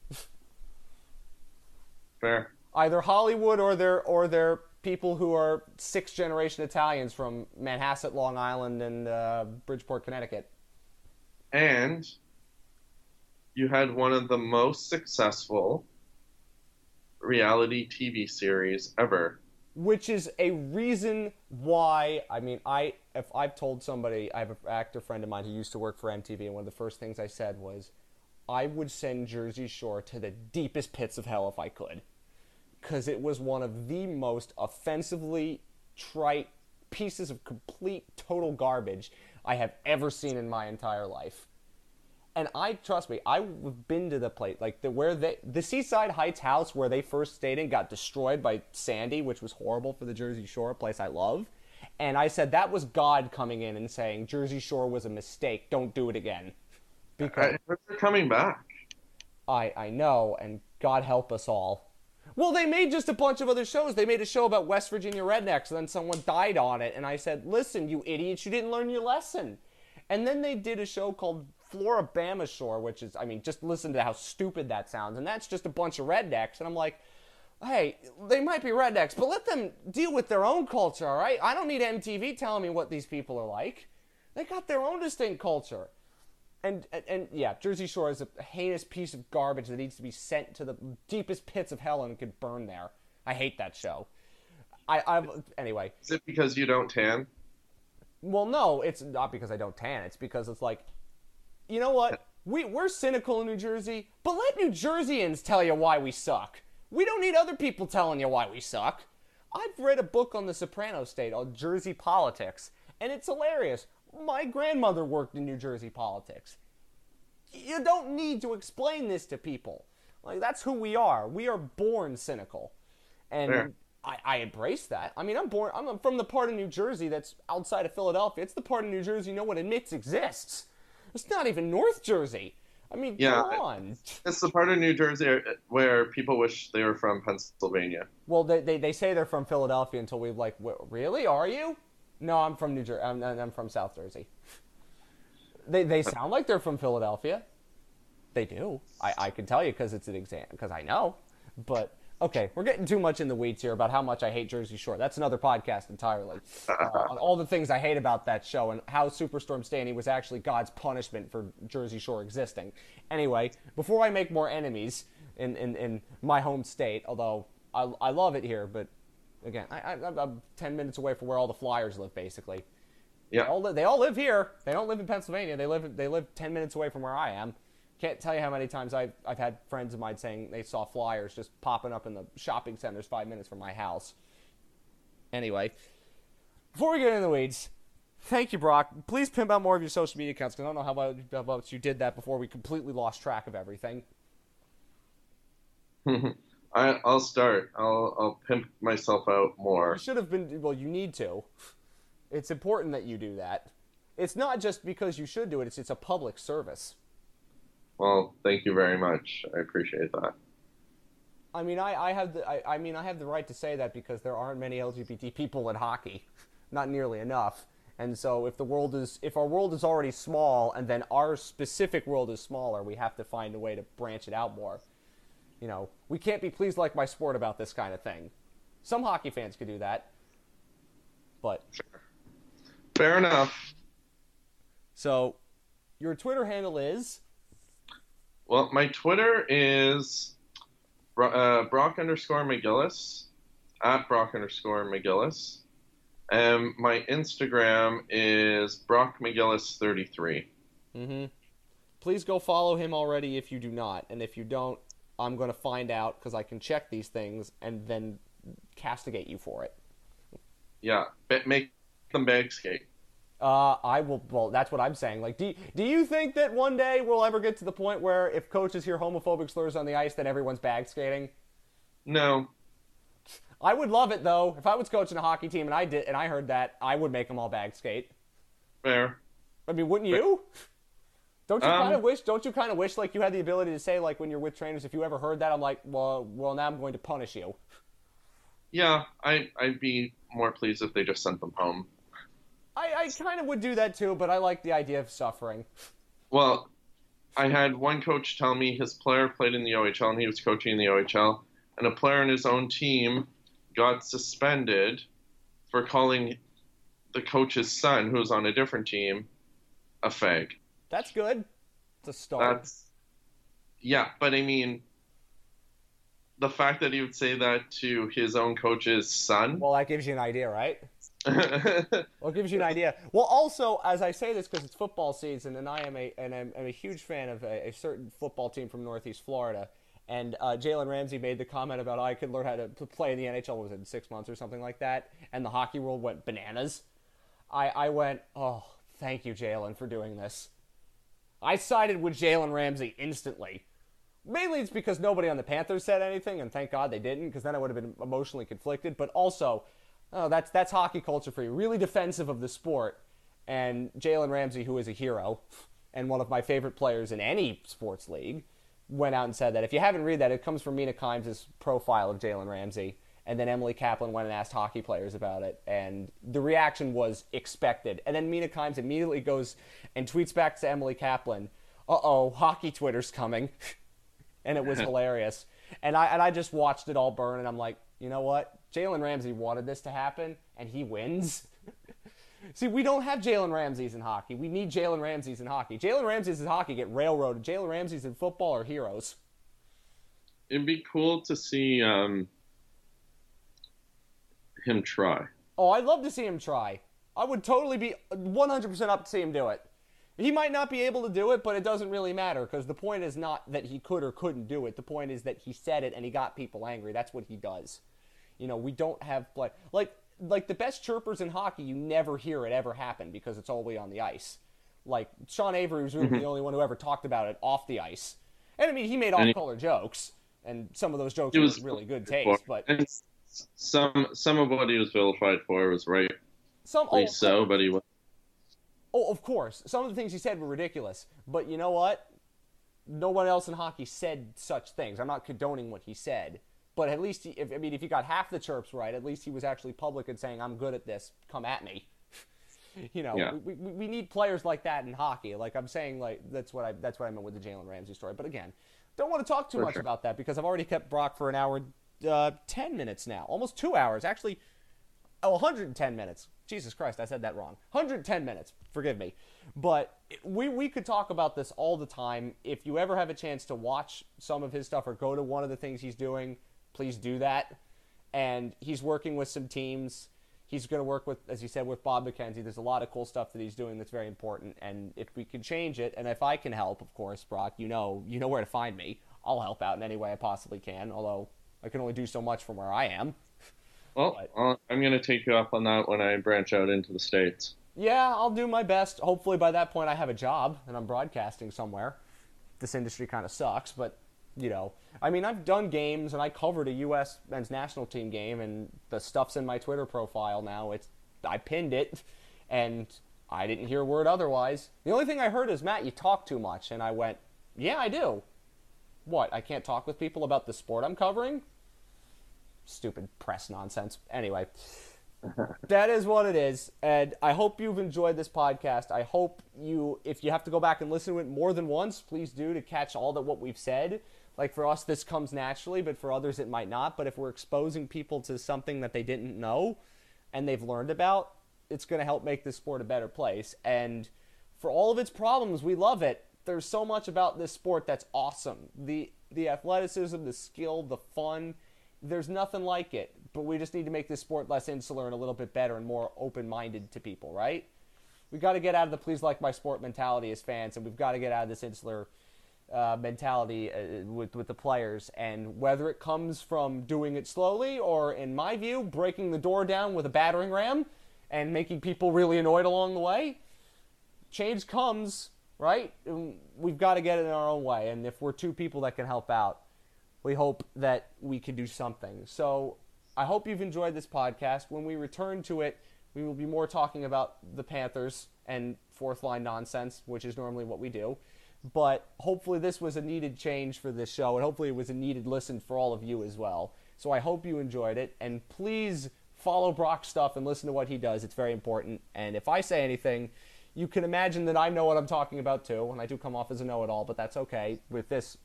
Fair. either Hollywood or they're or they're people who are sixth generation Italians from Manhasset, Long Island, and uh, Bridgeport, Connecticut. And you had one of the most successful reality TV series ever. Which is a reason why I mean I if I've told somebody I have an actor friend of mine who used to work for MTV and one of the first things I said was I would send Jersey Shore to the deepest pits of hell if I could because it was one of the most offensively trite pieces of complete total garbage I have ever seen in my entire life. And I trust me, I've been to the place like the where they the Seaside Heights house where they first stayed in got destroyed by Sandy, which was horrible for the Jersey Shore, a place I love. And I said that was God coming in and saying Jersey Shore was a mistake. Don't do it again. Because Uh, They're coming back. I I know, and God help us all. Well, they made just a bunch of other shows. They made a show about West Virginia rednecks, and then someone died on it. And I said, "Listen, you idiots, you didn't learn your lesson." And then they did a show called Floribama Shore, which is, I mean, just listen to how stupid that sounds. And that's just a bunch of rednecks. And I'm like, hey, they might be rednecks, but let them deal with their own culture, all right? I don't need MTV telling me what these people are like. They got their own distinct culture. And, and, and yeah, Jersey Shore is a heinous piece of garbage that needs to be sent to the deepest pits of hell and could burn there. I hate that show. I, I've anyway. Is it because you don't tan? Well, no, it's not because I don't tan. It's because it's like, you know what? Uh, we we're cynical in New Jersey, but let New Jerseyans tell you why we suck. We don't need other people telling you why we suck. I've read a book on the Soprano State on Jersey politics, and it's hilarious. My grandmother worked in New Jersey politics. You don't need to explain this to people. Like that's who we are. We are born cynical, and Fair. I, I embrace that. I mean, I'm born. I'm from the part of New Jersey that's outside of Philadelphia. It's the part of New Jersey no one admits exists. It's not even North Jersey. I mean, Yeah, come on. It's the part of New Jersey er, where people wish they were from Pennsylvania. Well, they, they, they say they're from Philadelphia until we're like, really? Are you? No, I'm from New Jersey. I'm, I'm from South Jersey. They, they sound like they're from Philadelphia. They do. I, I can tell you because it's an exam, because I know. But, okay, we're getting too much in the weeds here about how much I hate Jersey Shore. That's another podcast entirely. Uh, on all the things I hate about that show and how Superstorm Sandy was actually God's punishment for Jersey Shore existing. Anyway, before I make more enemies in, in, in my home state, although I, I love it here, but Again, I, I'm 10 minutes away from where all the Flyers live, basically. Yeah. They all, li- they all live here. They don't live in Pennsylvania. They live they live 10 minutes away from where I am. Can't tell you how many times I've, I've had friends of mine saying they saw Flyers just popping up in the shopping centers five minutes from my house. Anyway, before we get into the weeds, thank you, Brock. Please pimp out more of your social media accounts because I don't know how about, you did that before we completely lost track of everything. I, I'll start. I'll, I'll pimp myself out more. You should have been. Well, you need to. It's important that you do that. It's not just because you should do it. It's it's a public service. Well, thank you very much. I appreciate that. I mean, I, I have the I, I mean I have the right to say that because there aren't many LGBT people in hockey, not nearly enough. And so if the world is if our world is already small and then our specific world is smaller, we have to find a way to branch it out more. You know, we can't be pleased like my sport about this kind of thing. Some hockey fans could do that. But Fair enough. so your Twitter handle is Well, my Twitter is uh, Brock underscore McGillis at Brock underscore McGillis, and my Instagram is Brock McGillis thirty three. Mm-hmm. Please go follow him already if you do not, and if you don't, I'm going to find out because I can check these things and then castigate you for it. Yeah, make them bag skate. Uh, I will. Well, that's what I'm saying. Like, do do you think that one day we'll ever get to the point where if coaches hear homophobic slurs on the ice, that everyone's bag skating? No, I would love it though. If I was coaching a hockey team and I did and I heard that, I would make them all bag skate. fair. I mean, wouldn't you? Don't you Um, kind of wish? Don't you kind of wish like you had the ability to say like when you're with trainers, if you ever heard that, I'm like, well, well, now I'm going to punish you. Yeah, I I'd be more pleased if they just sent them home. I, I kind of would do that too, but I like the idea of suffering. Well, I had one coach tell me his player played in the OHL and he was coaching in the OHL, and a player in his own team got suspended for calling the coach's son, who was on a different team, a fag. That's good. It's a start. That's yeah, but I mean, the fact that he would say that to his own coach's son. Well, that gives you an idea, right? Well, it gives you an idea. Well, also, as I say this because it's football season, and I am a and I'm, I'm a huge fan of a, a certain football team from Northeast Florida. And uh, Jalen Ramsey made the comment about I could learn how to, to play in the NHL was in six months or something like that, and the hockey world went bananas. I I went, oh, thank you, Jalen, for doing this. I sided with Jalen Ramsey instantly. Mainly it's because nobody on the Panthers said anything, and thank God they didn't, because then I would have been emotionally conflicted. But also, oh, that's that's hockey culture for you. Really defensive of the sport, and Jalen Ramsey, who is a hero and one of my favorite players in any sports league, went out and said that. If you haven't read that, it comes from Mina Kimes' profile of Jalen Ramsey, and then Emily Kaplan went and asked hockey players about it, and the reaction was expected. And then Mina Kimes immediately goes and tweets back to Emily Kaplan, "Uh oh, hockey Twitter's coming." and it was hilarious. And I and I just watched it all burn, and I'm like, you know what? Jalen Ramsey wanted this to happen, and he wins. See, we don't have Jalen Ramseys in hockey. We need Jalen Ramseys in hockey. Jalen Ramseys in hockey get railroaded. Jalen Ramseys in football are heroes. It'd be cool to see um, him try. Oh, I'd love to see him try. I would totally be 100% up to see him do it. He might not be able to do it, but it doesn't really matter because the point is not that he could or couldn't do it. The point is that he said it and he got people angry. That's what he does. You know, we don't have play like like the best chirpers in hockey. You never hear it ever happen because it's all the way on the ice. Like Sean Avery was really mm-hmm. the only one who ever talked about it off the ice. And I mean, he made off-color jokes, and some of those jokes were was really good taste. But and some some of what he was vilified for was right. some oh, so, but he was Oh, of course. Some of the things he said were ridiculous. But you know what? No one else in hockey said such things. I'm not condoning what he said. But at least, he, if, I mean, if he got half the chirps right, at least he was actually public and saying, I'm good at this. Come at me. you know, Yeah. we, we, we need players like that in hockey. Like I'm saying, like that's what I that's what I meant with the Jalen Ramsey story. But again, don't want to talk too For much sure. about that because I've already kept Brock for an hour, uh, ten minutes now, almost two hours. Actually, Oh, 110 minutes. Jesus Christ, I said that wrong. 110 minutes. Forgive me. But we, we could talk about this all the time. If you ever have a chance to watch some of his stuff or go to one of the things he's doing, please do that. and he's working with some teams. He's going to work with, as you said, with Bob McKenzie. There's a lot of cool stuff that he's doing that's very important, and if we can change it, and if I can help, of course, Brock, you know, you know where to find me. I'll help out in any way I possibly can. Although I can only do so much from where I am. Well, uh, I'm going to take you up on that when I branch out into the states. Yeah, I'll do my best. Hopefully, by that point, I have a job and I'm broadcasting somewhere. This industry kind of sucks, but you know, I mean, I've done games and I covered a U.S. men's national team game, and the stuff's in my Twitter profile now. It's I pinned it, and I didn't hear a word otherwise. The only thing I heard is Matt, you talk too much, and I went, yeah, I do. What? I can't talk with people about the sport I'm covering? Stupid press nonsense. Anyway, that is what it is. And I hope you've enjoyed this podcast. I hope you, if you have to go back and listen to it more than once, please do to catch all that what we've said. Like for us, this comes naturally, but for others, it might not. But if we're exposing people to something that they didn't know and they've learned about, it's going to help make this sport a better place. And for all of its problems, we love it. There's so much about this sport that's awesome. The the athleticism, the skill, the fun. There's nothing like it but we just need to make this sport less insular and a little bit better and more open-minded to people, right? We've got to get out of the please like my sport mentality as fans, and we've got to get out of this insular uh, mentality uh, with with the players. And whether it comes from doing it slowly or, in my view, breaking the door down with a battering ram and making people really annoyed along the way, change comes, right? We've got to get it in our own way. And if we're two people that can help out, we hope that we can do something. So I hope you've enjoyed this podcast. When we return to it, we will be more talking about the Panthers and fourth line nonsense, which is normally what we do. But hopefully, this was a needed change for this show, and hopefully, it was a needed listen for all of you as well. So I hope you enjoyed it, and please follow Brock's stuff and listen to what he does. It's very important. And if I say anything, you can imagine that I know what I'm talking about too, and I do come off as a know it all, but that's okay. With this,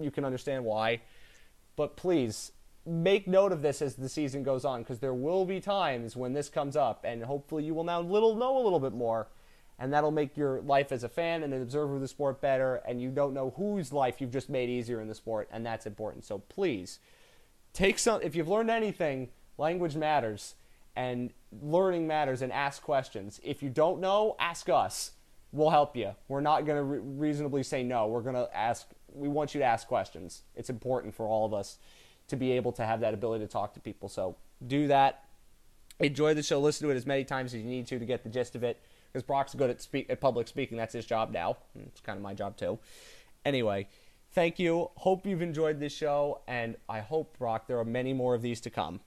you can understand why. But please, make note of this as the season goes on because there will be times when this comes up, and hopefully you will now little know a little bit more, and that'll make your life as a fan and an observer of the sport better. And you don't know whose life you've just made easier in the sport, and that's important. So please take some. If you've learned anything, language matters, and learning matters, and ask questions. If you don't know, ask us. We'll help you. We're not going to re- reasonably say no. We're going to ask. We want you to ask questions. It's important for all of us to be able to have that ability to talk to people. So do that. Enjoy the show. Listen to it as many times as you need to to get the gist of it. Because Brock's good at, speak, at public speaking. That's his job now. It's kind of my job too. Anyway, thank you. Hope you've enjoyed this show. And I hope, Brock, there are many more of these to come.